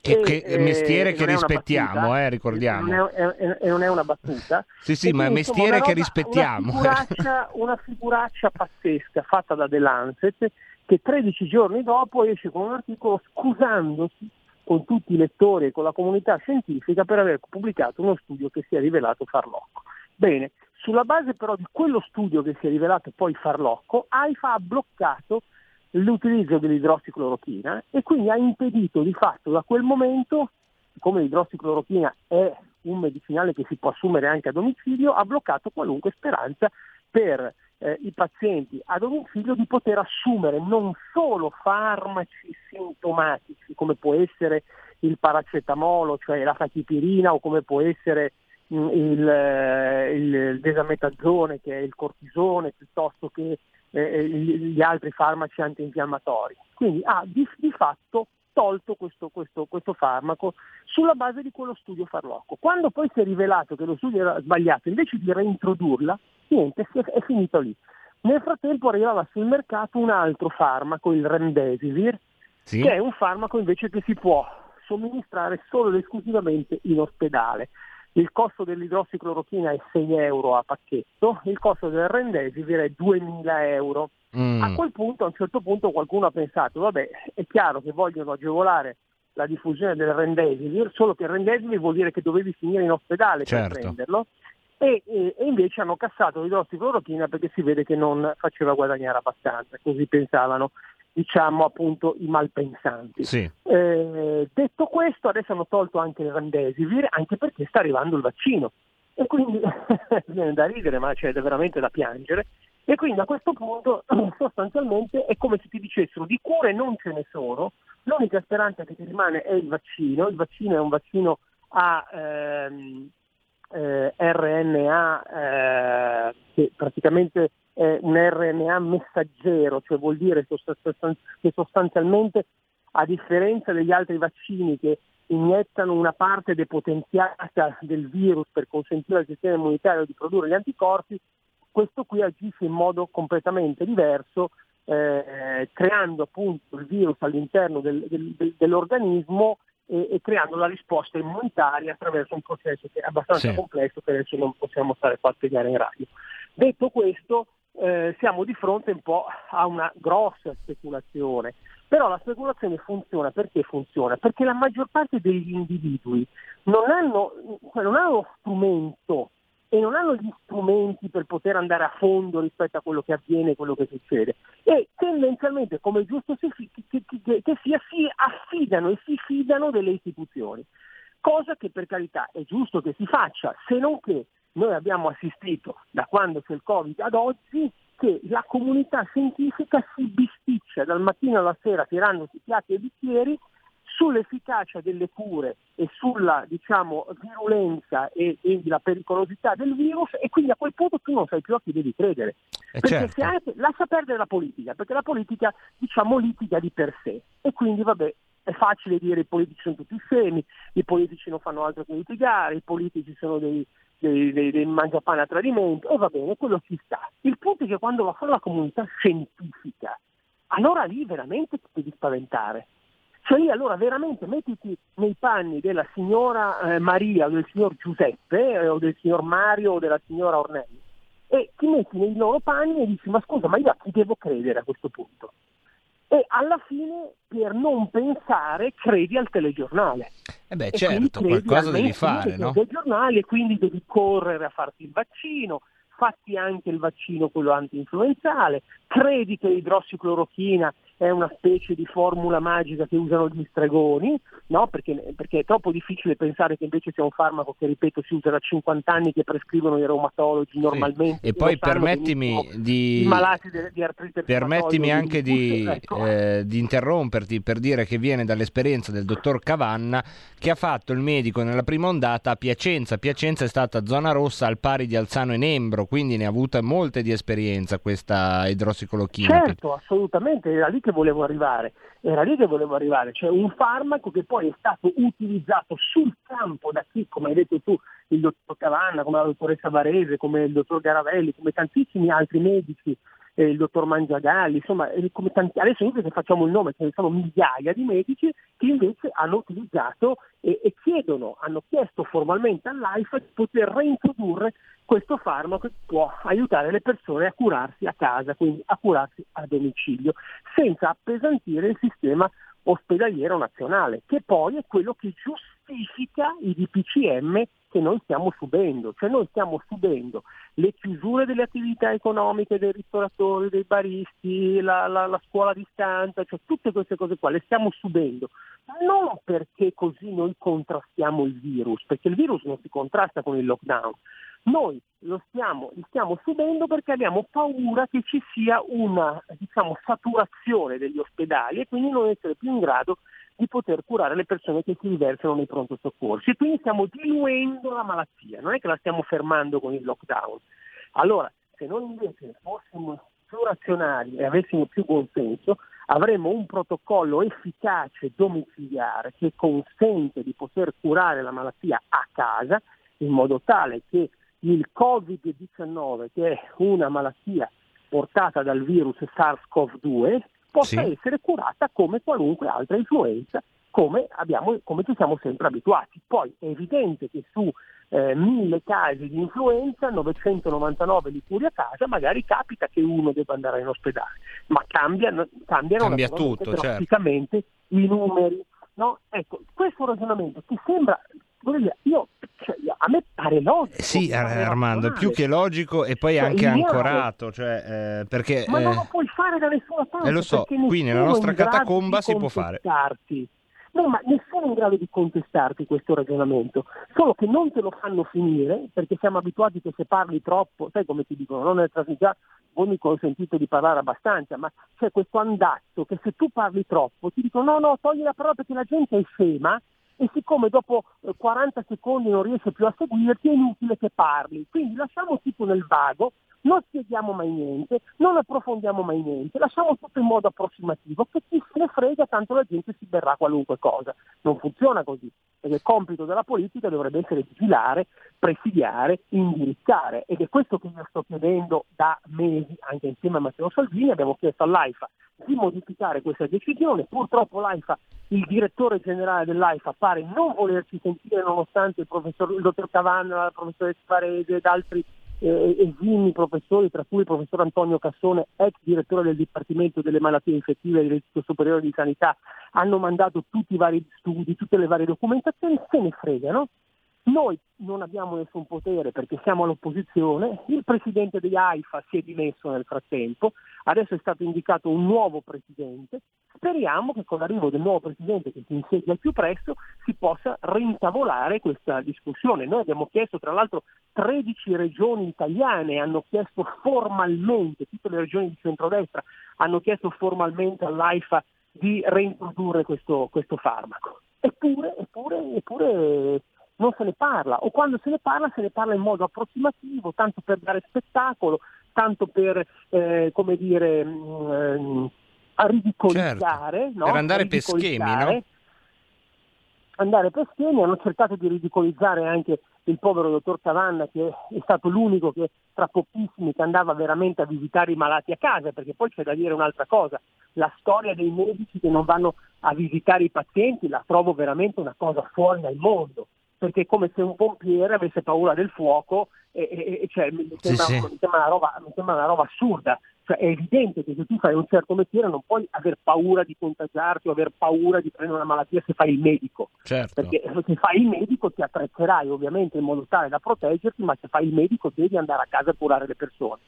Che, e, che eh, mestiere che rispettiamo, battuta, eh, ricordiamo. non è- non è una battuta. Sì, sì, E ma è quindi, mestiere insomma, che roba- rispettiamo. Una figuraccia, una figuraccia pazzesca fatta da The Lancet che 13 giorni dopo esce con un articolo scusandosi con tutti i lettori e con la comunità scientifica per aver pubblicato uno studio che si è rivelato farlocco. Bene, sulla base però di quello studio che si è rivelato poi farlocco, AIFA ha bloccato l'utilizzo dell'idrossiclorochina e quindi ha impedito di fatto da quel momento, come l'idrossiclorochina è un medicinale che si può assumere anche a domicilio, ha bloccato qualunque speranza per eh, i pazienti a domicilio di poter assumere non solo farmaci sintomatici come può essere il paracetamolo, cioè la fatipirina o come può essere mh, il, eh, il desametazone che è il cortisone piuttosto che eh, gli gli altri farmaci antinfiammatori. Quindi ha di, di fatto tolto questo, questo- questo farmaco sulla base di quello studio farlocco. Quando poi si è rivelato che lo studio era sbagliato, invece di reintrodurla, niente, è, finito lì. Nel frattempo arrivava sul mercato un altro farmaco, il Remdesivir, Sì. che è un farmaco invece che si può somministrare solo ed esclusivamente in ospedale. Il costo dell'idrossiclorochina è 6 euro a pacchetto, il costo del rendesivir è 2000 euro. Mm. A quel punto, a un certo punto, qualcuno ha pensato, vabbè, è chiaro che vogliono agevolare la diffusione del rendesivir, solo che il rendesivir vuol dire che dovevi finire in ospedale Certo. per prenderlo, e, e- e invece hanno cassato l'idrossiclorochina perché si vede che non faceva guadagnare abbastanza, così pensavano, diciamo appunto, i malpensanti. Sì. Eh, detto questo, adesso hanno tolto anche il rendesivir, anche perché sta arrivando il vaccino. E quindi viene da ridere, ma c'è veramente da piangere. E quindi a questo punto sostanzialmente è come se ti dicessero di cure non ce ne sono, l'unica speranza che ti rimane è il vaccino, il vaccino è un vaccino a ehm, eh, RNA eh, che praticamente è un RNA messaggero, cioè vuol dire che sostanzialmente a differenza degli altri vaccini che iniettano una parte depotenziata del virus per consentire al sistema immunitario di produrre gli anticorpi, questo qui agisce in modo completamente diverso, eh, creando appunto il virus all'interno del- del- dell'organismo e, e creando la risposta immunitaria attraverso un processo che è abbastanza Sì. complesso che adesso non possiamo stare qua a spiegare in radio. Detto questo, eh, siamo di fronte un po' a una grossa speculazione, però la speculazione funziona perché funziona? Perché la maggior parte degli individui non hanno, non hanno strumento e non hanno gli strumenti per poter andare a fondo rispetto a quello che avviene, quello che succede. E tendenzialmente, come è giusto si che, che- che sia, si affidano e si fidano delle istituzioni. Cosa che per carità è giusto che si faccia, se non che noi abbiamo assistito da quando c'è il Covid ad oggi che la comunità scientifica si bisticcia dal mattino alla sera tirandosi piatti e bicchieri sull'efficacia delle cure e sulla diciamo, virulenza e, e la pericolosità del virus e quindi a quel punto tu non sai più a chi devi credere. Eh, perché certo. se anche, lascia perdere la politica, perché la politica diciamo litiga di per sé e quindi vabbè è facile dire i politici sono tutti scemi, i politici non fanno altro che litigare, i politici sono dei, dei, dei, dei mangiapane a tradimento e va bene, quello ci sta. Il punto è che quando va a fare la comunità scientifica, allora lì veramente ti devi spaventare. Cioè lì allora veramente mettiti nei panni della signora eh, Maria o del signor Giuseppe eh, o del signor Mario o della signora Ornelli e ti metti nei loro panni e dici ma scusa ma io a chi devo credere a questo punto? E alla fine per non pensare credi al telegiornale. Eh beh, E certo, qualcosa al devi fare, no? dei giornali e quindi devi correre a farti il vaccino, fatti anche il vaccino quello anti-influenzale, credi che l'idrossiclorochina è una specie di formula magica che usano gli stregoni, no? perché, perché è troppo difficile pensare che invece sia un farmaco che, ripeto, si usa da 50 anni che prescrivono i reumatologi normalmente. E lo poi permettimi di... I malati di, di artrite Permettimi anche di, ecco. eh, di interromperti per dire che viene dall'esperienza del dottor Cavanna che ha fatto il medico nella prima ondata a Piacenza. Piacenza è stata zona rossa al pari di Alzano e Nembro, quindi ne ha avuta molte di esperienza questa idrossicolochina. Certo, assolutamente, era lì che volevo arrivare, era lì che volevo arrivare, cioè un farmaco che poi è stato utilizzato sul campo da chi, come hai detto tu, il dottor Cavanna, come la dottoressa Varese, come il dottor Garavelli, come tantissimi altri medici, eh, il dottor Mangiagalli, insomma, eh, come tanti, adesso inutile che facciamo il nome, ce ne sono migliaia di medici che invece hanno utilizzato e, e chiedono, hanno chiesto formalmente all'AIFA di poter reintrodurre questo farmaco che può aiutare le persone a curarsi a casa, quindi a curarsi a domicilio, senza appesantire il sistema ospedaliero nazionale, che poi è quello che giustifica i DPCM che noi stiamo subendo, cioè noi stiamo subendo le chiusure delle attività economiche dei ristoratori, dei baristi, la, la- la scuola a distanza, cioè tutte queste cose qua le stiamo subendo, non perché così noi contrastiamo il virus, perché il virus non si contrasta con il lockdown, noi lo stiamo, li stiamo subendo perché abbiamo paura che ci sia una diciamo, saturazione degli ospedali e quindi non essere più in grado di poter curare le persone che si riversano nei pronto soccorsi. E quindi stiamo diluendo la malattia, non è che la stiamo fermando con il lockdown. Allora, se noi invece fossimo più razionali e avessimo più buonsenso, avremmo un protocollo efficace domiciliare che consente di poter curare la malattia a casa in modo tale che il Covid-19, che è una malattia portata dal virus SARS-CoV-2, possa Sì. essere curata come qualunque altra influenza, come, abbiamo, come ci siamo sempre abituati. Poi è evidente che su eh, mille casi di influenza, 999 li curi a casa, magari capita che uno debba andare in ospedale, ma cambiano, cambiano Cambia tutto, certo. drasticamente i numeri. No? Ecco, questo ragionamento ti sembra, dire, io, cioè, a me pare logico. Sì, Armando, più che logico e poi Cioè, anche ancorato, cioè, eh, perché... Ma non eh, lo puoi fare da nessuna parte. Eh, lo so, qui nella nostra catacomba si può fare. No, ma nessuno è in grado di contestarti questo ragionamento, solo che non te lo fanno finire perché siamo abituati che se parli troppo, sai come ti dicono, non è già voi mi consentite di parlare abbastanza, ma c'è questo andazzo che se tu parli troppo ti dicono no, no, togli la parola perché la gente è scema e siccome dopo eh, 40 secondi non riesce più a seguirti è inutile che parli. Quindi lasciamo tutto nel vago, non spieghiamo mai niente, non approfondiamo mai niente, lasciamo tutto in modo approssimativo, che chi se ne frega tanto la gente si berrà qualunque cosa. Non funziona così, perché il compito della politica dovrebbe essere vigilare, presidiare, indirizzare ed è questo che io sto chiedendo da mesi, anche insieme a Matteo Salvini, abbiamo chiesto all'AIFA di modificare questa decisione, purtroppo l'AIFA, il direttore generale dell'AIFA pare non volerci sentire nonostante il, professor, il dottor Cavanna, la professoressa Farese ed altri eh, esimi professori, tra cui il professor Antonio Cassone, ex direttore del Dipartimento delle Malattie Infettive dell'Istituto Superiore di Sanità, hanno mandato tutti i vari studi, tutte le varie documentazioni, se ne fregano. Noi non abbiamo nessun potere perché siamo all'opposizione, il presidente di AIFA si è dimesso nel frattempo, adesso è stato indicato un nuovo presidente, speriamo che con l'arrivo del nuovo presidente che si insedia al più presto si possa rintavolare questa discussione. Noi abbiamo chiesto tra l'altro 13 regioni italiane hanno chiesto formalmente, tutte le regioni di centrodestra hanno chiesto formalmente all'AIFA di reintrodurre questo, questo farmaco. Eppure, eppure, eppure non se ne parla, o quando se ne parla se ne parla in modo approssimativo, tanto per dare spettacolo, tanto per, eh, come dire, mh, a ridicolizzare. Certo, no? per andare per schemi, no? Andare per schemi, hanno cercato di ridicolizzare anche il povero dottor Cavanna che è stato l'unico che tra pochissimi che andava veramente a visitare i malati a casa, perché poi c'è da dire un'altra cosa, la storia dei medici che non vanno a visitare i pazienti la trovo veramente una cosa fuori dal mondo perché è come se un pompiere avesse paura del fuoco e, e- e- cioè, mi, Sì, sembra, sì. mi sembra una roba, mi sembra una roba assurda. Cioè, è evidente che se tu fai un certo mestiere non puoi aver paura di contagiarti o aver paura di prendere una malattia se fai il medico. Certo. Perché se fai il medico ti attrezzerai ovviamente in modo tale da proteggerti, ma se fai il medico devi andare a casa a curare le persone.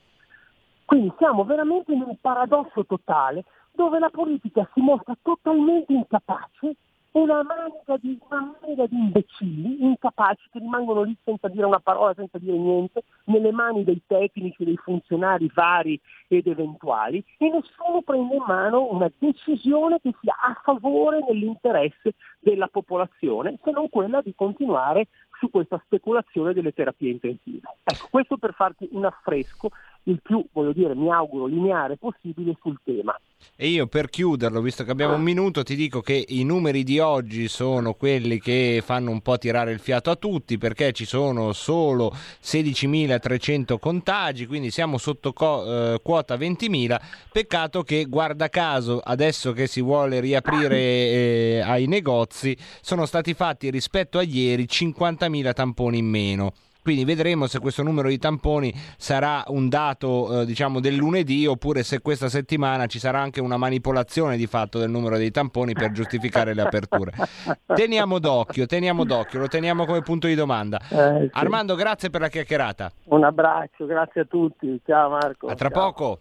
Quindi siamo veramente in un paradosso totale dove la politica si mostra totalmente incapace una manica di, una manica di imbecilli, incapaci, che rimangono lì senza dire una parola, senza dire niente, nelle mani dei tecnici, dei funzionari vari ed eventuali, e nessuno prende in mano una decisione che sia a favore dell'interesse della popolazione, se non quella di continuare su questa speculazione delle terapie intensive. Ecco, questo per farti un affresco il più, voglio dire, mi auguro, lineare possibile sul tema. E io per chiuderlo, visto che abbiamo un minuto, ti dico che i numeri di oggi sono quelli che fanno un po' tirare il fiato a tutti perché ci sono solo 16.300 contagi, quindi siamo sotto co- eh, quota 20.000. Peccato che, guarda caso, adesso che si vuole riaprire eh, ai negozi, sono stati fatti rispetto a ieri 50.000 tamponi in meno. Quindi vedremo se questo numero di tamponi sarà un dato eh, diciamo del lunedì oppure se questa settimana ci sarà anche una manipolazione di fatto del numero dei tamponi per giustificare le aperture. Teniamo d'occhio, teniamo d'occhio, lo teniamo come punto di domanda. Eh, sì. Armando, grazie per la chiacchierata. Un abbraccio, grazie a tutti. Ciao Marco. A tra Ciao. poco.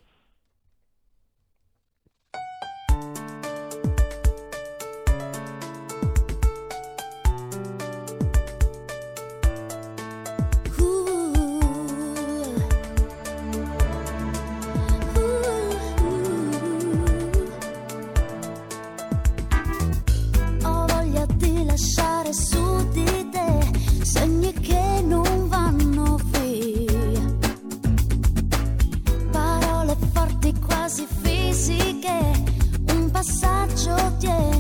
yeah.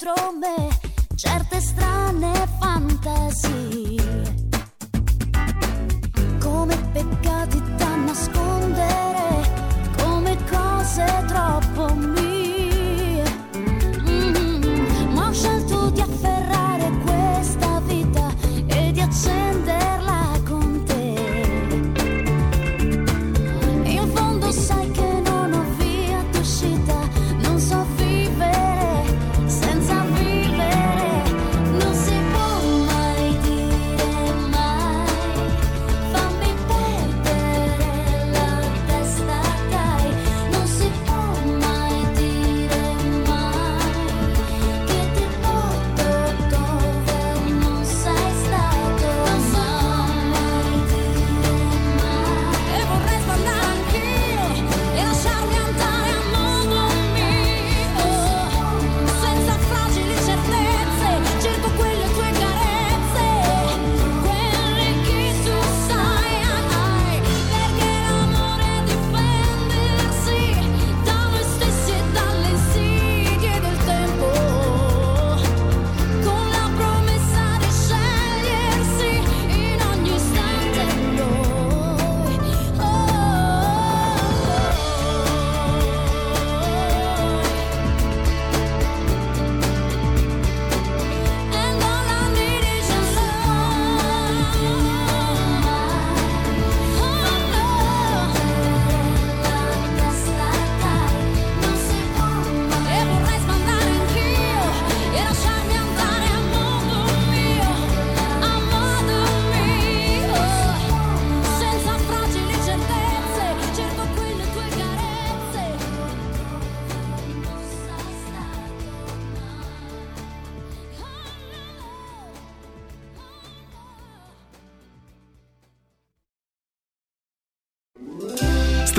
dentro me certe strane fantasie.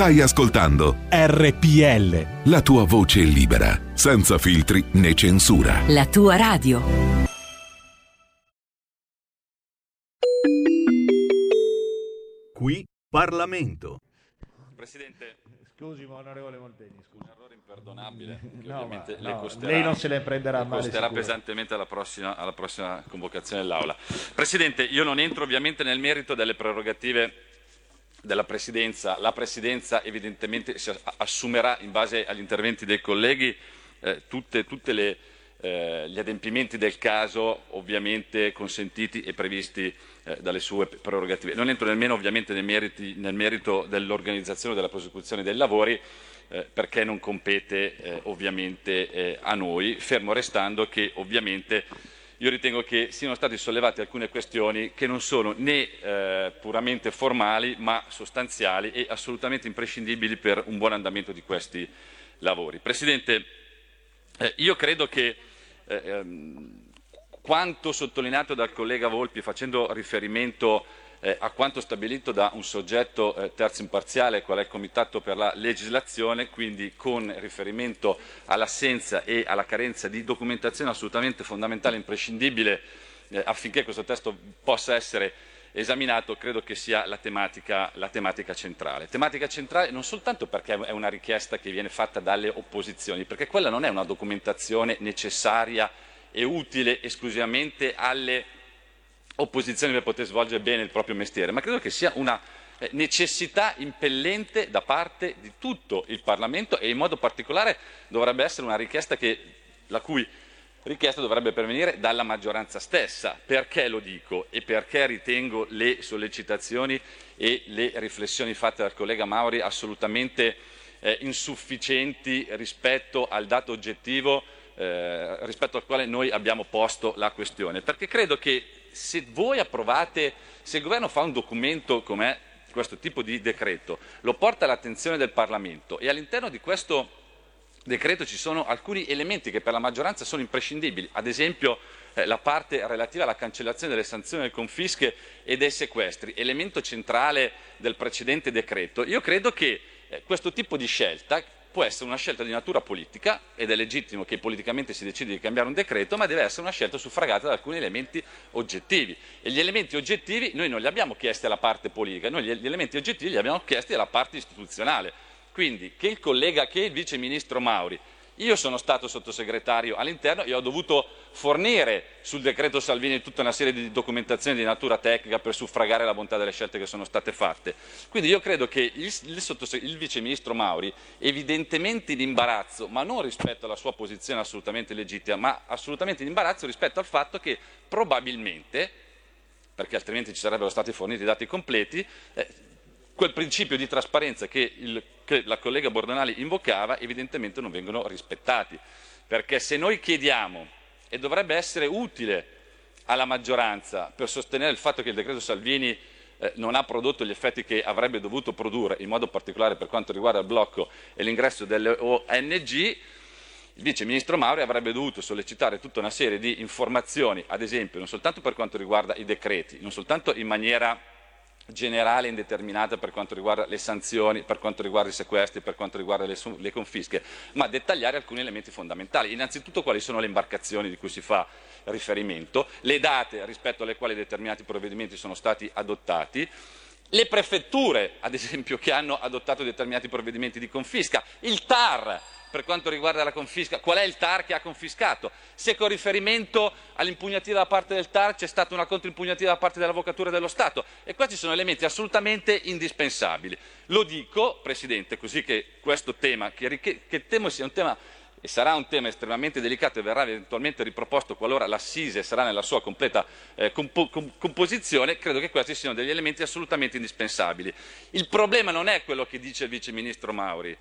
Stai ascoltando RPL. la tua voce libera, senza filtri né censura. La tua radio. Qui Parlamento. Presidente, Scusi, ma onorevole Molteni, scusi. un errore imperdonabile No, ovviamente ma- le no, costerà, lei non se le prenderà le male costerà sicuro. pesantemente alla prossima, alla prossima convocazione dell'Aula. Presidente, io non entro ovviamente nel merito delle prerogative della Presidenza. La Presidenza evidentemente assumerà in base agli interventi dei colleghi eh, le, eh, gli adempimenti del caso ovviamente consentiti e previsti eh, dalle sue prerogative. Non entro nemmeno ovviamente nei meriti- nel merito dell'organizzazione della prosecuzione dei lavori eh, perché non compete eh, ovviamente eh, a noi, fermo restando che ovviamente io ritengo che siano state sollevate alcune questioni che non sono né eh, puramente formali ma sostanziali e assolutamente imprescindibili per un buon andamento di questi lavori. Presidente, eh, io credo che eh, ehm, quanto sottolineato dal collega Volpi facendo riferimento eh, a quanto stabilito da un soggetto eh, terzo imparziale, qual è il Comitato per la legislazione, quindi con riferimento all'assenza e alla carenza di documentazione assolutamente fondamentale e imprescindibile eh, affinché questo testo possa essere esaminato, credo che sia la tematica, la tematica centrale. Tematica centrale non soltanto perché è una richiesta che viene fatta dalle opposizioni, perché quella non è una documentazione necessaria e utile esclusivamente alle opposizioni per poter svolgere bene il proprio mestiere, ma credo che sia una eh, necessità impellente da parte di tutto il Parlamento e in modo particolare dovrebbe essere una richiesta che, la cui richiesta dovrebbe pervenire dalla maggioranza stessa. Perché lo dico e perché ritengo le sollecitazioni e le riflessioni fatte dal collega Mauri assolutamente eh, insufficienti rispetto al dato oggettivo eh, rispetto al quale noi abbiamo posto la questione. Perché credo che se voi approvate, se il governo fa un documento come questo tipo di decreto, lo porta all'attenzione del Parlamento e all'interno di questo decreto ci sono alcuni elementi che per la maggioranza sono imprescindibili, ad esempio eh, la parte relativa alla cancellazione delle sanzioni, delle confische e dei sequestri, elemento centrale del precedente decreto. Io credo che eh, questo tipo di scelta può essere una scelta di natura politica ed è legittimo che politicamente si decida di cambiare un decreto, ma deve essere una scelta suffragata da alcuni elementi oggettivi. E gli elementi oggettivi noi non li abbiamo chiesti alla parte politica, noi gli, elementi oggettivi li abbiamo chiesti alla parte istituzionale. Quindi che il collega, che il vice ministro Mauri, io sono stato sottosegretario all'interno e ho dovuto fornire sul decreto Salvini tutta una serie di documentazioni di natura tecnica per suffragare la bontà delle scelte che sono state fatte. Quindi io credo che il, il, il vice ministro Mauri, evidentemente in imbarazzo, ma non rispetto alla sua posizione assolutamente legittima, ma assolutamente in imbarazzo rispetto al fatto che probabilmente, perché altrimenti ci sarebbero stati forniti i dati completi, eh, quel principio di trasparenza che, il, che, la collega Bordonali invocava evidentemente non vengono rispettati. Perché se noi chiediamo, e dovrebbe essere utile alla maggioranza per sostenere il fatto che il decreto Salvini eh, non ha prodotto gli effetti che avrebbe dovuto produrre, in modo particolare per quanto riguarda il blocco e l'ingresso delle ONG, il vice ministro Mauri avrebbe dovuto sollecitare tutta una serie di informazioni, ad esempio non soltanto per quanto riguarda i decreti, non soltanto in maniera generale e indeterminata per quanto riguarda le sanzioni, per quanto riguarda i sequestri, per quanto riguarda le, le, confische, ma dettagliare alcuni elementi fondamentali. Innanzitutto quali sono le imbarcazioni di cui si fa riferimento, le date rispetto alle quali determinati provvedimenti sono stati adottati, le prefetture, ad esempio, che hanno adottato determinati provvedimenti di confisca, il TAR per quanto riguarda la confisca, qual è il TAR che ha confiscato, se con riferimento all'impugnativa da parte del TAR c'è stata una controimpugnativa da parte dell'Avvocatura dello Stato e questi sono elementi assolutamente indispensabili. Lo dico, Presidente, così che questo tema, che, che temo sia un tema e sarà un tema estremamente delicato e verrà eventualmente riproposto qualora l'assise sarà nella sua completa eh, compo- com- composizione, credo che questi siano degli elementi assolutamente indispensabili. Il problema non è quello che dice il Vice Ministro Mauri,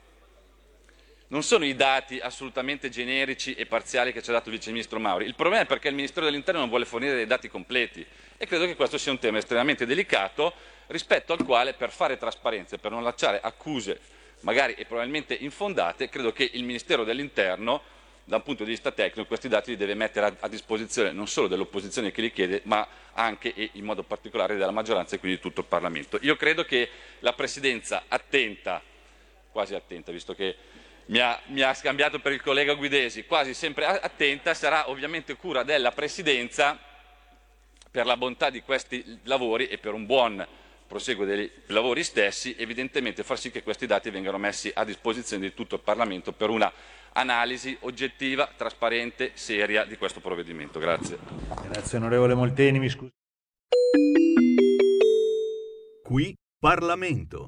non sono i dati assolutamente generici e parziali che ci ha dato il Vice Ministro Mauri, il problema è perché il Ministero dell'Interno non vuole fornire dei dati completi e credo che questo sia un tema estremamente delicato rispetto al quale per fare trasparenza e per non lasciare accuse magari e probabilmente infondate, credo che il Ministero dell'Interno, da un punto di vista tecnico, questi dati li deve mettere a, disposizione non solo dell'opposizione che li chiede, ma anche e in modo particolare della maggioranza e quindi di tutto il Parlamento. Io credo che la Presidenza attenta quasi attenta, visto che mi ha, mi ha scambiato per il collega Guidesi, quasi sempre attenta, sarà ovviamente cura della Presidenza per la bontà di questi lavori e per un buon proseguo dei lavori stessi, evidentemente far sì che questi dati vengano messi a disposizione di tutto il Parlamento per una analisi oggettiva, trasparente, seria di questo provvedimento. Grazie. Grazie onorevole Molteni, mi scusi. Qui Parlamento.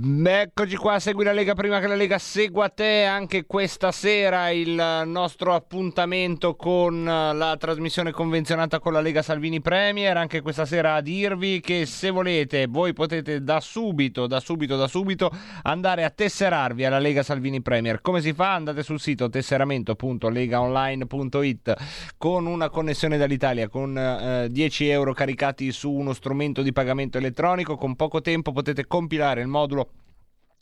Eccoci qua, segui la Lega prima che la Lega segua te anche questa sera il nostro appuntamento con la trasmissione convenzionata con la Lega Salvini Premier, anche questa sera a dirvi che se volete voi potete da subito, da subito, da subito andare a tesserarvi alla Lega Salvini Premier. Come si fa? Andate sul sito tesseramento.legaonline.it con una connessione dall'Italia con eh, 10 euro caricati su uno strumento di pagamento elettronico, con poco tempo potete compilare il modulo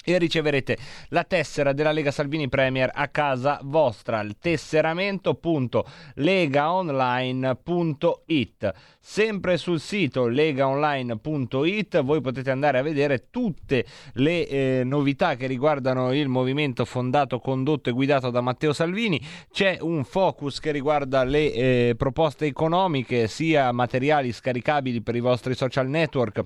e riceverete la tessera della Lega Salvini Premier a casa vostra, il tesseramento.legaonline.it. Sempre sul sito legaonline.it voi potete andare a vedere tutte le eh, novità che riguardano il movimento fondato, condotto e guidato da Matteo Salvini. C'è un focus che riguarda le eh, proposte economiche, sia materiali scaricabili per i vostri social network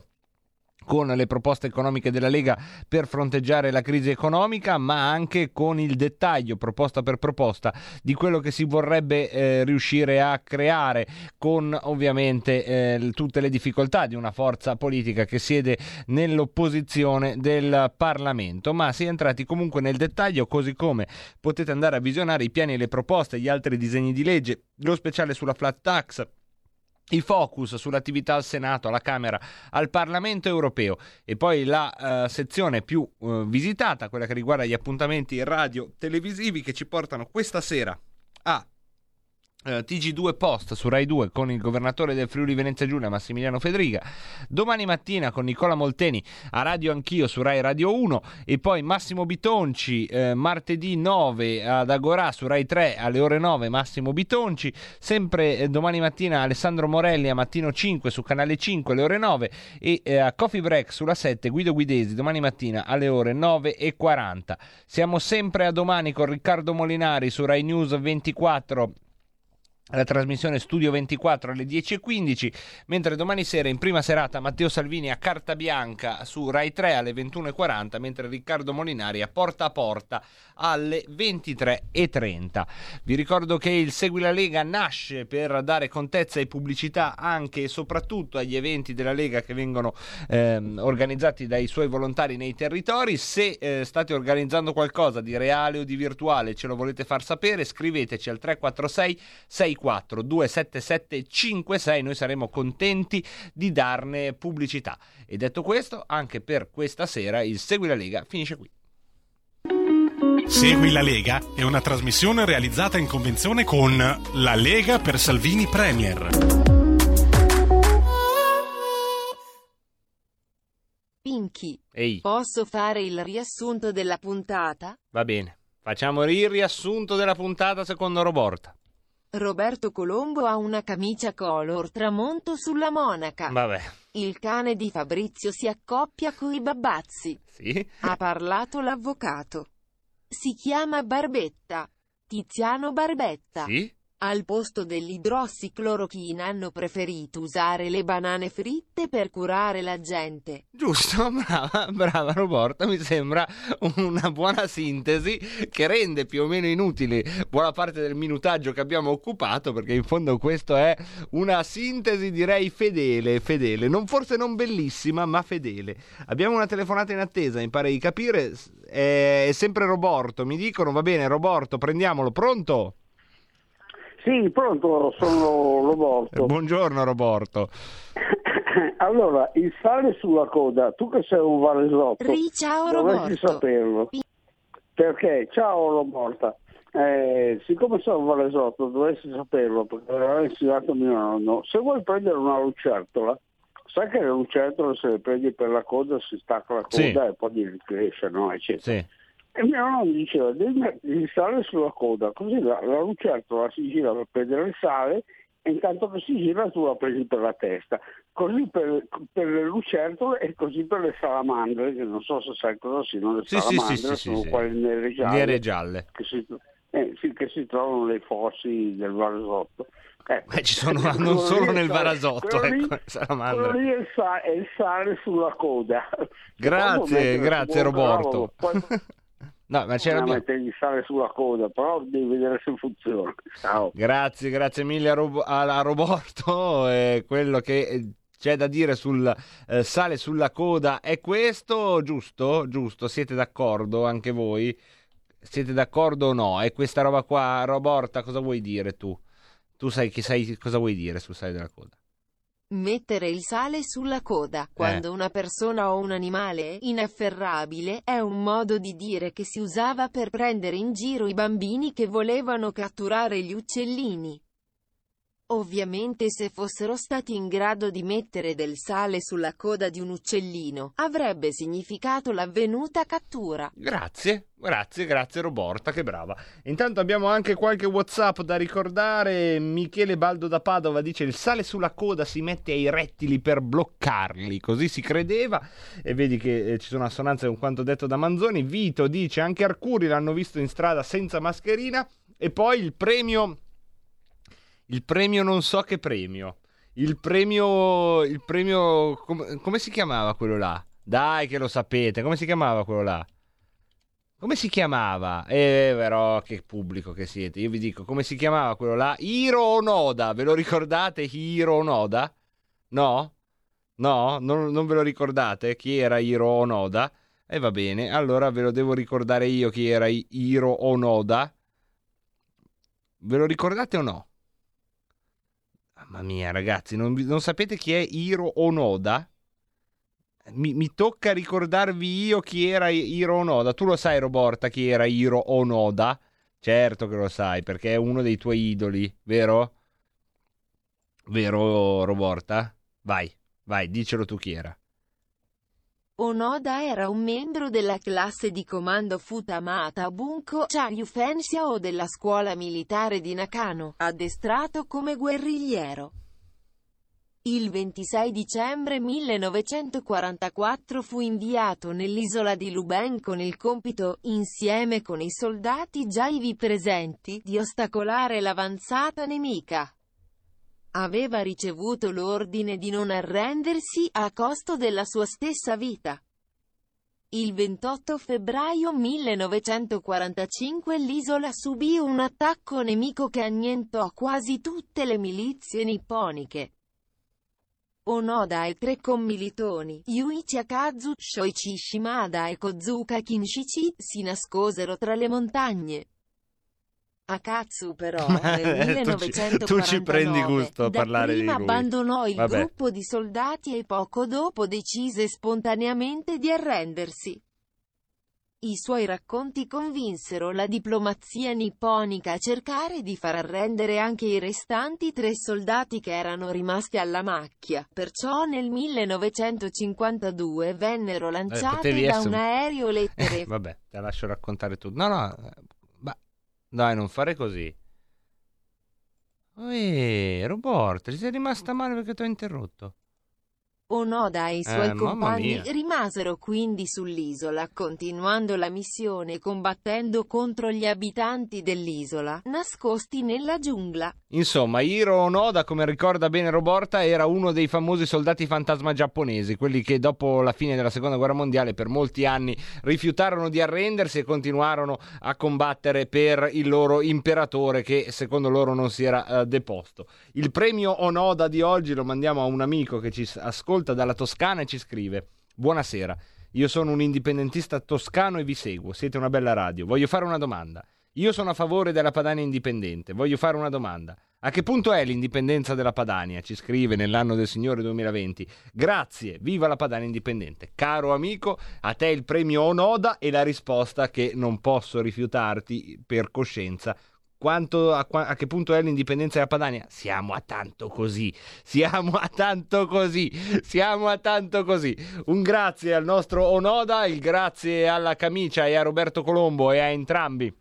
con le proposte economiche della Lega per fronteggiare la crisi economica, ma anche con il dettaglio proposta per proposta di quello che si vorrebbe eh, riuscire a creare con ovviamente eh, tutte le difficoltà di una forza politica che siede nell'opposizione del Parlamento, ma si è entrati comunque nel dettaglio così come potete andare a visionare i piani e le proposte, gli altri disegni di legge, lo speciale sulla flat tax i focus sull'attività al Senato, alla Camera, al Parlamento europeo. E poi la uh, sezione più uh, visitata, quella che riguarda gli appuntamenti radio televisivi che ci portano questa sera a Uh, TG2 Post su Rai 2 con il governatore del Friuli Venezia Giulia Massimiliano Federiga, domani mattina con Nicola Molteni a Radio Anch'io su Rai Radio 1 e poi Massimo Bitonci uh, martedì 9 ad Agorà su Rai 3 alle ore 9 Massimo Bitonci, sempre eh, domani mattina Alessandro Morelli a mattino 5 su canale 5 alle ore 9 e eh, a Coffee Break sulla 7 Guido Guidesi domani mattina alle ore 9 e 40. Siamo sempre a domani con Riccardo Molinari su Rai News 24 la trasmissione Studio 24 alle 10.15, mentre domani sera in prima serata Matteo Salvini a Carta Bianca su Rai 3 alle 21.40, mentre Riccardo Molinari a Porta a Porta alle 23.30. Vi ricordo che il Segui la Lega nasce per dare contezza e pubblicità anche e soprattutto agli eventi della Lega che vengono ehm, organizzati dai suoi volontari nei territori. Se eh, state organizzando qualcosa di reale o di virtuale, ce lo volete far sapere, scriveteci al 346 64 277 56, noi saremo contenti di darne pubblicità. E detto questo, anche per questa sera il Segui la Lega finisce qui. Segui la Lega è una trasmissione realizzata in convenzione con La Lega per Salvini Premier. Pinky, Ehi, posso fare il riassunto della puntata? va bene. Facciamo il riassunto della puntata secondo Roborta. Roberto Colombo ha una camicia color tramonto sulla monaca. Vabbè, Il cane di Fabrizio si accoppia coi babbazzi. sì. Ha parlato l'avvocato. Si chiama Barbetta. Tiziano Barbetta. Sì? Al posto dell'idrossiclorochina hanno preferito usare le banane fritte per curare la gente. Giusto, brava, brava Roborta, mi sembra una buona sintesi che rende più o meno inutile buona parte del minutaggio che abbiamo occupato, perché in fondo questo è una sintesi direi fedele, fedele, non, forse non bellissima, ma fedele. Abbiamo una telefonata in attesa, mi pare di capire, è, sempre Roborto, mi dicono, va bene Roborto, prendiamolo, pronto? Sì, pronto, sono Roborto. Buongiorno Roborto. Allora, il sale sulla coda, tu che sei un valesotto, ciao, dovresti saperlo. Perché? Ciao Roborta, eh, siccome sono un valesotto dovresti saperlo perché l'aveva insegnato mio nonno. Se vuoi prendere una lucertola, sai che le lucertole se le prendi per la coda si stacca la coda Sì. e poi ricresce, no? Eccetera. Sì. E mio nonno diceva, devi mettere il sale sulla coda, così la, la lucertola si gira per prendere il sale e intanto che si gira tu la prendi per la testa. Così per, per le lucertole e così per le salamandre, che non so se sai cosa siano le Sì, sì, sì, salamandre, sì, sono quelle nere gialle, Nere gialle. Che, si, eh, che si trovano nei fossi del Varasotto. Eh, ci sono non solo nel sale- Varasotto, lì- ecco, salamandre. quello lì è il, sa- è il sale sulla coda. Grazie, grazie Roberto. poi No, ma ce bisogna l'abbiamo. mettere il sale sulla coda, però devi vedere se funziona. Ciao. Grazie, grazie mille a, Rob- a Roberto. Eh, quello che eh, c'è da dire sul eh, sale sulla coda è questo, giusto? Giusto, siete d'accordo anche voi? Siete d'accordo o no? E questa roba qua, Roborta, cosa vuoi dire tu? Tu sai sai cosa vuoi dire sul sale della coda? Mettere il sale sulla coda, quando una persona o un animale è inafferrabile, è un modo di dire che si usava per prendere in giro i bambini che volevano catturare gli uccellini. Ovviamente se fossero stati in grado di mettere del sale sulla coda di un uccellino, avrebbe significato l'avvenuta cattura. Grazie, grazie, grazie Roborta, che brava. Intanto abbiamo anche qualche WhatsApp da ricordare. Michele Baldo da Padova dice: Il sale sulla coda si mette ai rettili per bloccarli. Così si credeva. E vedi che eh, ci sono assonanze con quanto detto da Manzoni. Vito dice: Anche Arcuri l'hanno visto in strada senza mascherina. E poi il premio. Il premio, non so che premio. Il premio. Il premio. com- come si chiamava quello là? Dai, che lo sapete. Come si chiamava quello là? Come si chiamava? Eh, però che pubblico che siete. Io vi dico, come si chiamava quello là? Hiro Onoda. Ve lo ricordate Hiro Onoda? No? No? Non, non ve lo ricordate? Chi era Hiro Onoda? E va bene, allora ve lo devo ricordare io chi era Hiro Onoda. Ve lo ricordate o no? Mamma mia, ragazzi, non, non sapete chi è Hiro Onoda? Mi, mi tocca ricordarvi io chi era Hiro Onoda. Tu lo sai, Roborta, chi era Hiro Onoda? Certo che lo sai, perché è uno dei tuoi idoli, vero? Vero, Roborta? Vai, vai, dicelo tu chi era. Onoda era un membro della classe di comando Futamata Bunko Charyufensia o della scuola militare di Nakano, addestrato come guerrigliero. Il 26 dicembre 1944 fu inviato nell'isola di Luben con il compito, insieme con i soldati già ivi presenti, di ostacolare l'avanzata nemica. Aveva ricevuto l'ordine di non arrendersi a costo della sua stessa vita. Il 28 febbraio 1945 l'isola subì un attacco nemico che annientò quasi tutte le milizie nipponiche. Onoda e tre commilitoni, Yuichi Akazu, Shoichi Shimada e Kozuka Kinshichi, si nascosero tra le montagne. Akatsu però Ma, nel eh, tu ci- 1949 tu ci prendi gusto a parlare di dapprima lui. abbandonò il Vabbè. gruppo di soldati e poco dopo decise spontaneamente di arrendersi. I suoi racconti convinsero la diplomazia nipponica a cercare di far arrendere anche i restanti tre soldati che erano rimasti alla macchia. Perciò nel 1952 vennero lanciate potevi da essere un aereo lettere Vabbè, te la lascio raccontare tu. No, no, eh, dai, non fare così. Ehi, Roborta, ci sei rimasta male perché ti ho interrotto. Onoda e i suoi Eh, compagni rimasero quindi sull'isola, continuando la missione combattendo contro gli abitanti dell'isola, nascosti nella giungla. Insomma, Hiro Onoda, come ricorda bene Roborta, era uno dei famosi soldati fantasma giapponesi, quelli che dopo la fine della seconda guerra mondiale per molti anni rifiutarono di arrendersi e continuarono a combattere per il loro imperatore che secondo loro non si era eh, deposto. Il premio Onoda di oggi lo mandiamo a un amico che ci s- ascolta dalla Toscana e ci scrive: Buonasera. Io sono un indipendentista toscano e vi seguo. Siete una bella radio. Voglio fare una domanda. Io sono a favore della Padania indipendente. Voglio fare una domanda. A che punto è l'indipendenza della Padania? Ci scrive nell'anno del Signore 2020. Grazie, viva la Padania indipendente. Caro amico, a te il premio Onoda e la risposta che non posso rifiutarti per coscienza. Quanto, a, a che punto è l'indipendenza della Padania. Siamo a tanto così, siamo a tanto così, siamo a tanto così. Un grazie al nostro Onoda, il grazie alla camicia e a Roberto Colombo e a entrambi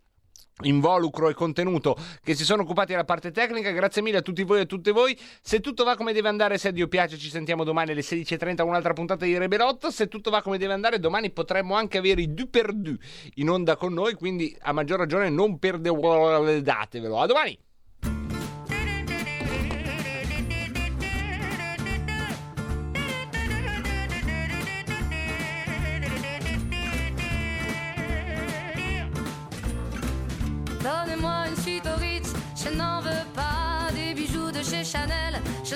involucro e contenuto che si sono occupati della parte tecnica. Grazie mille a tutti voi e a tutte voi. Se tutto va come deve andare se a Dio piace ci sentiamo domani alle 16.30 un'altra puntata di Rebelot se tutto va come deve andare domani potremmo anche avere i du per du in onda con noi quindi a maggior ragione non perdedatevelo a domani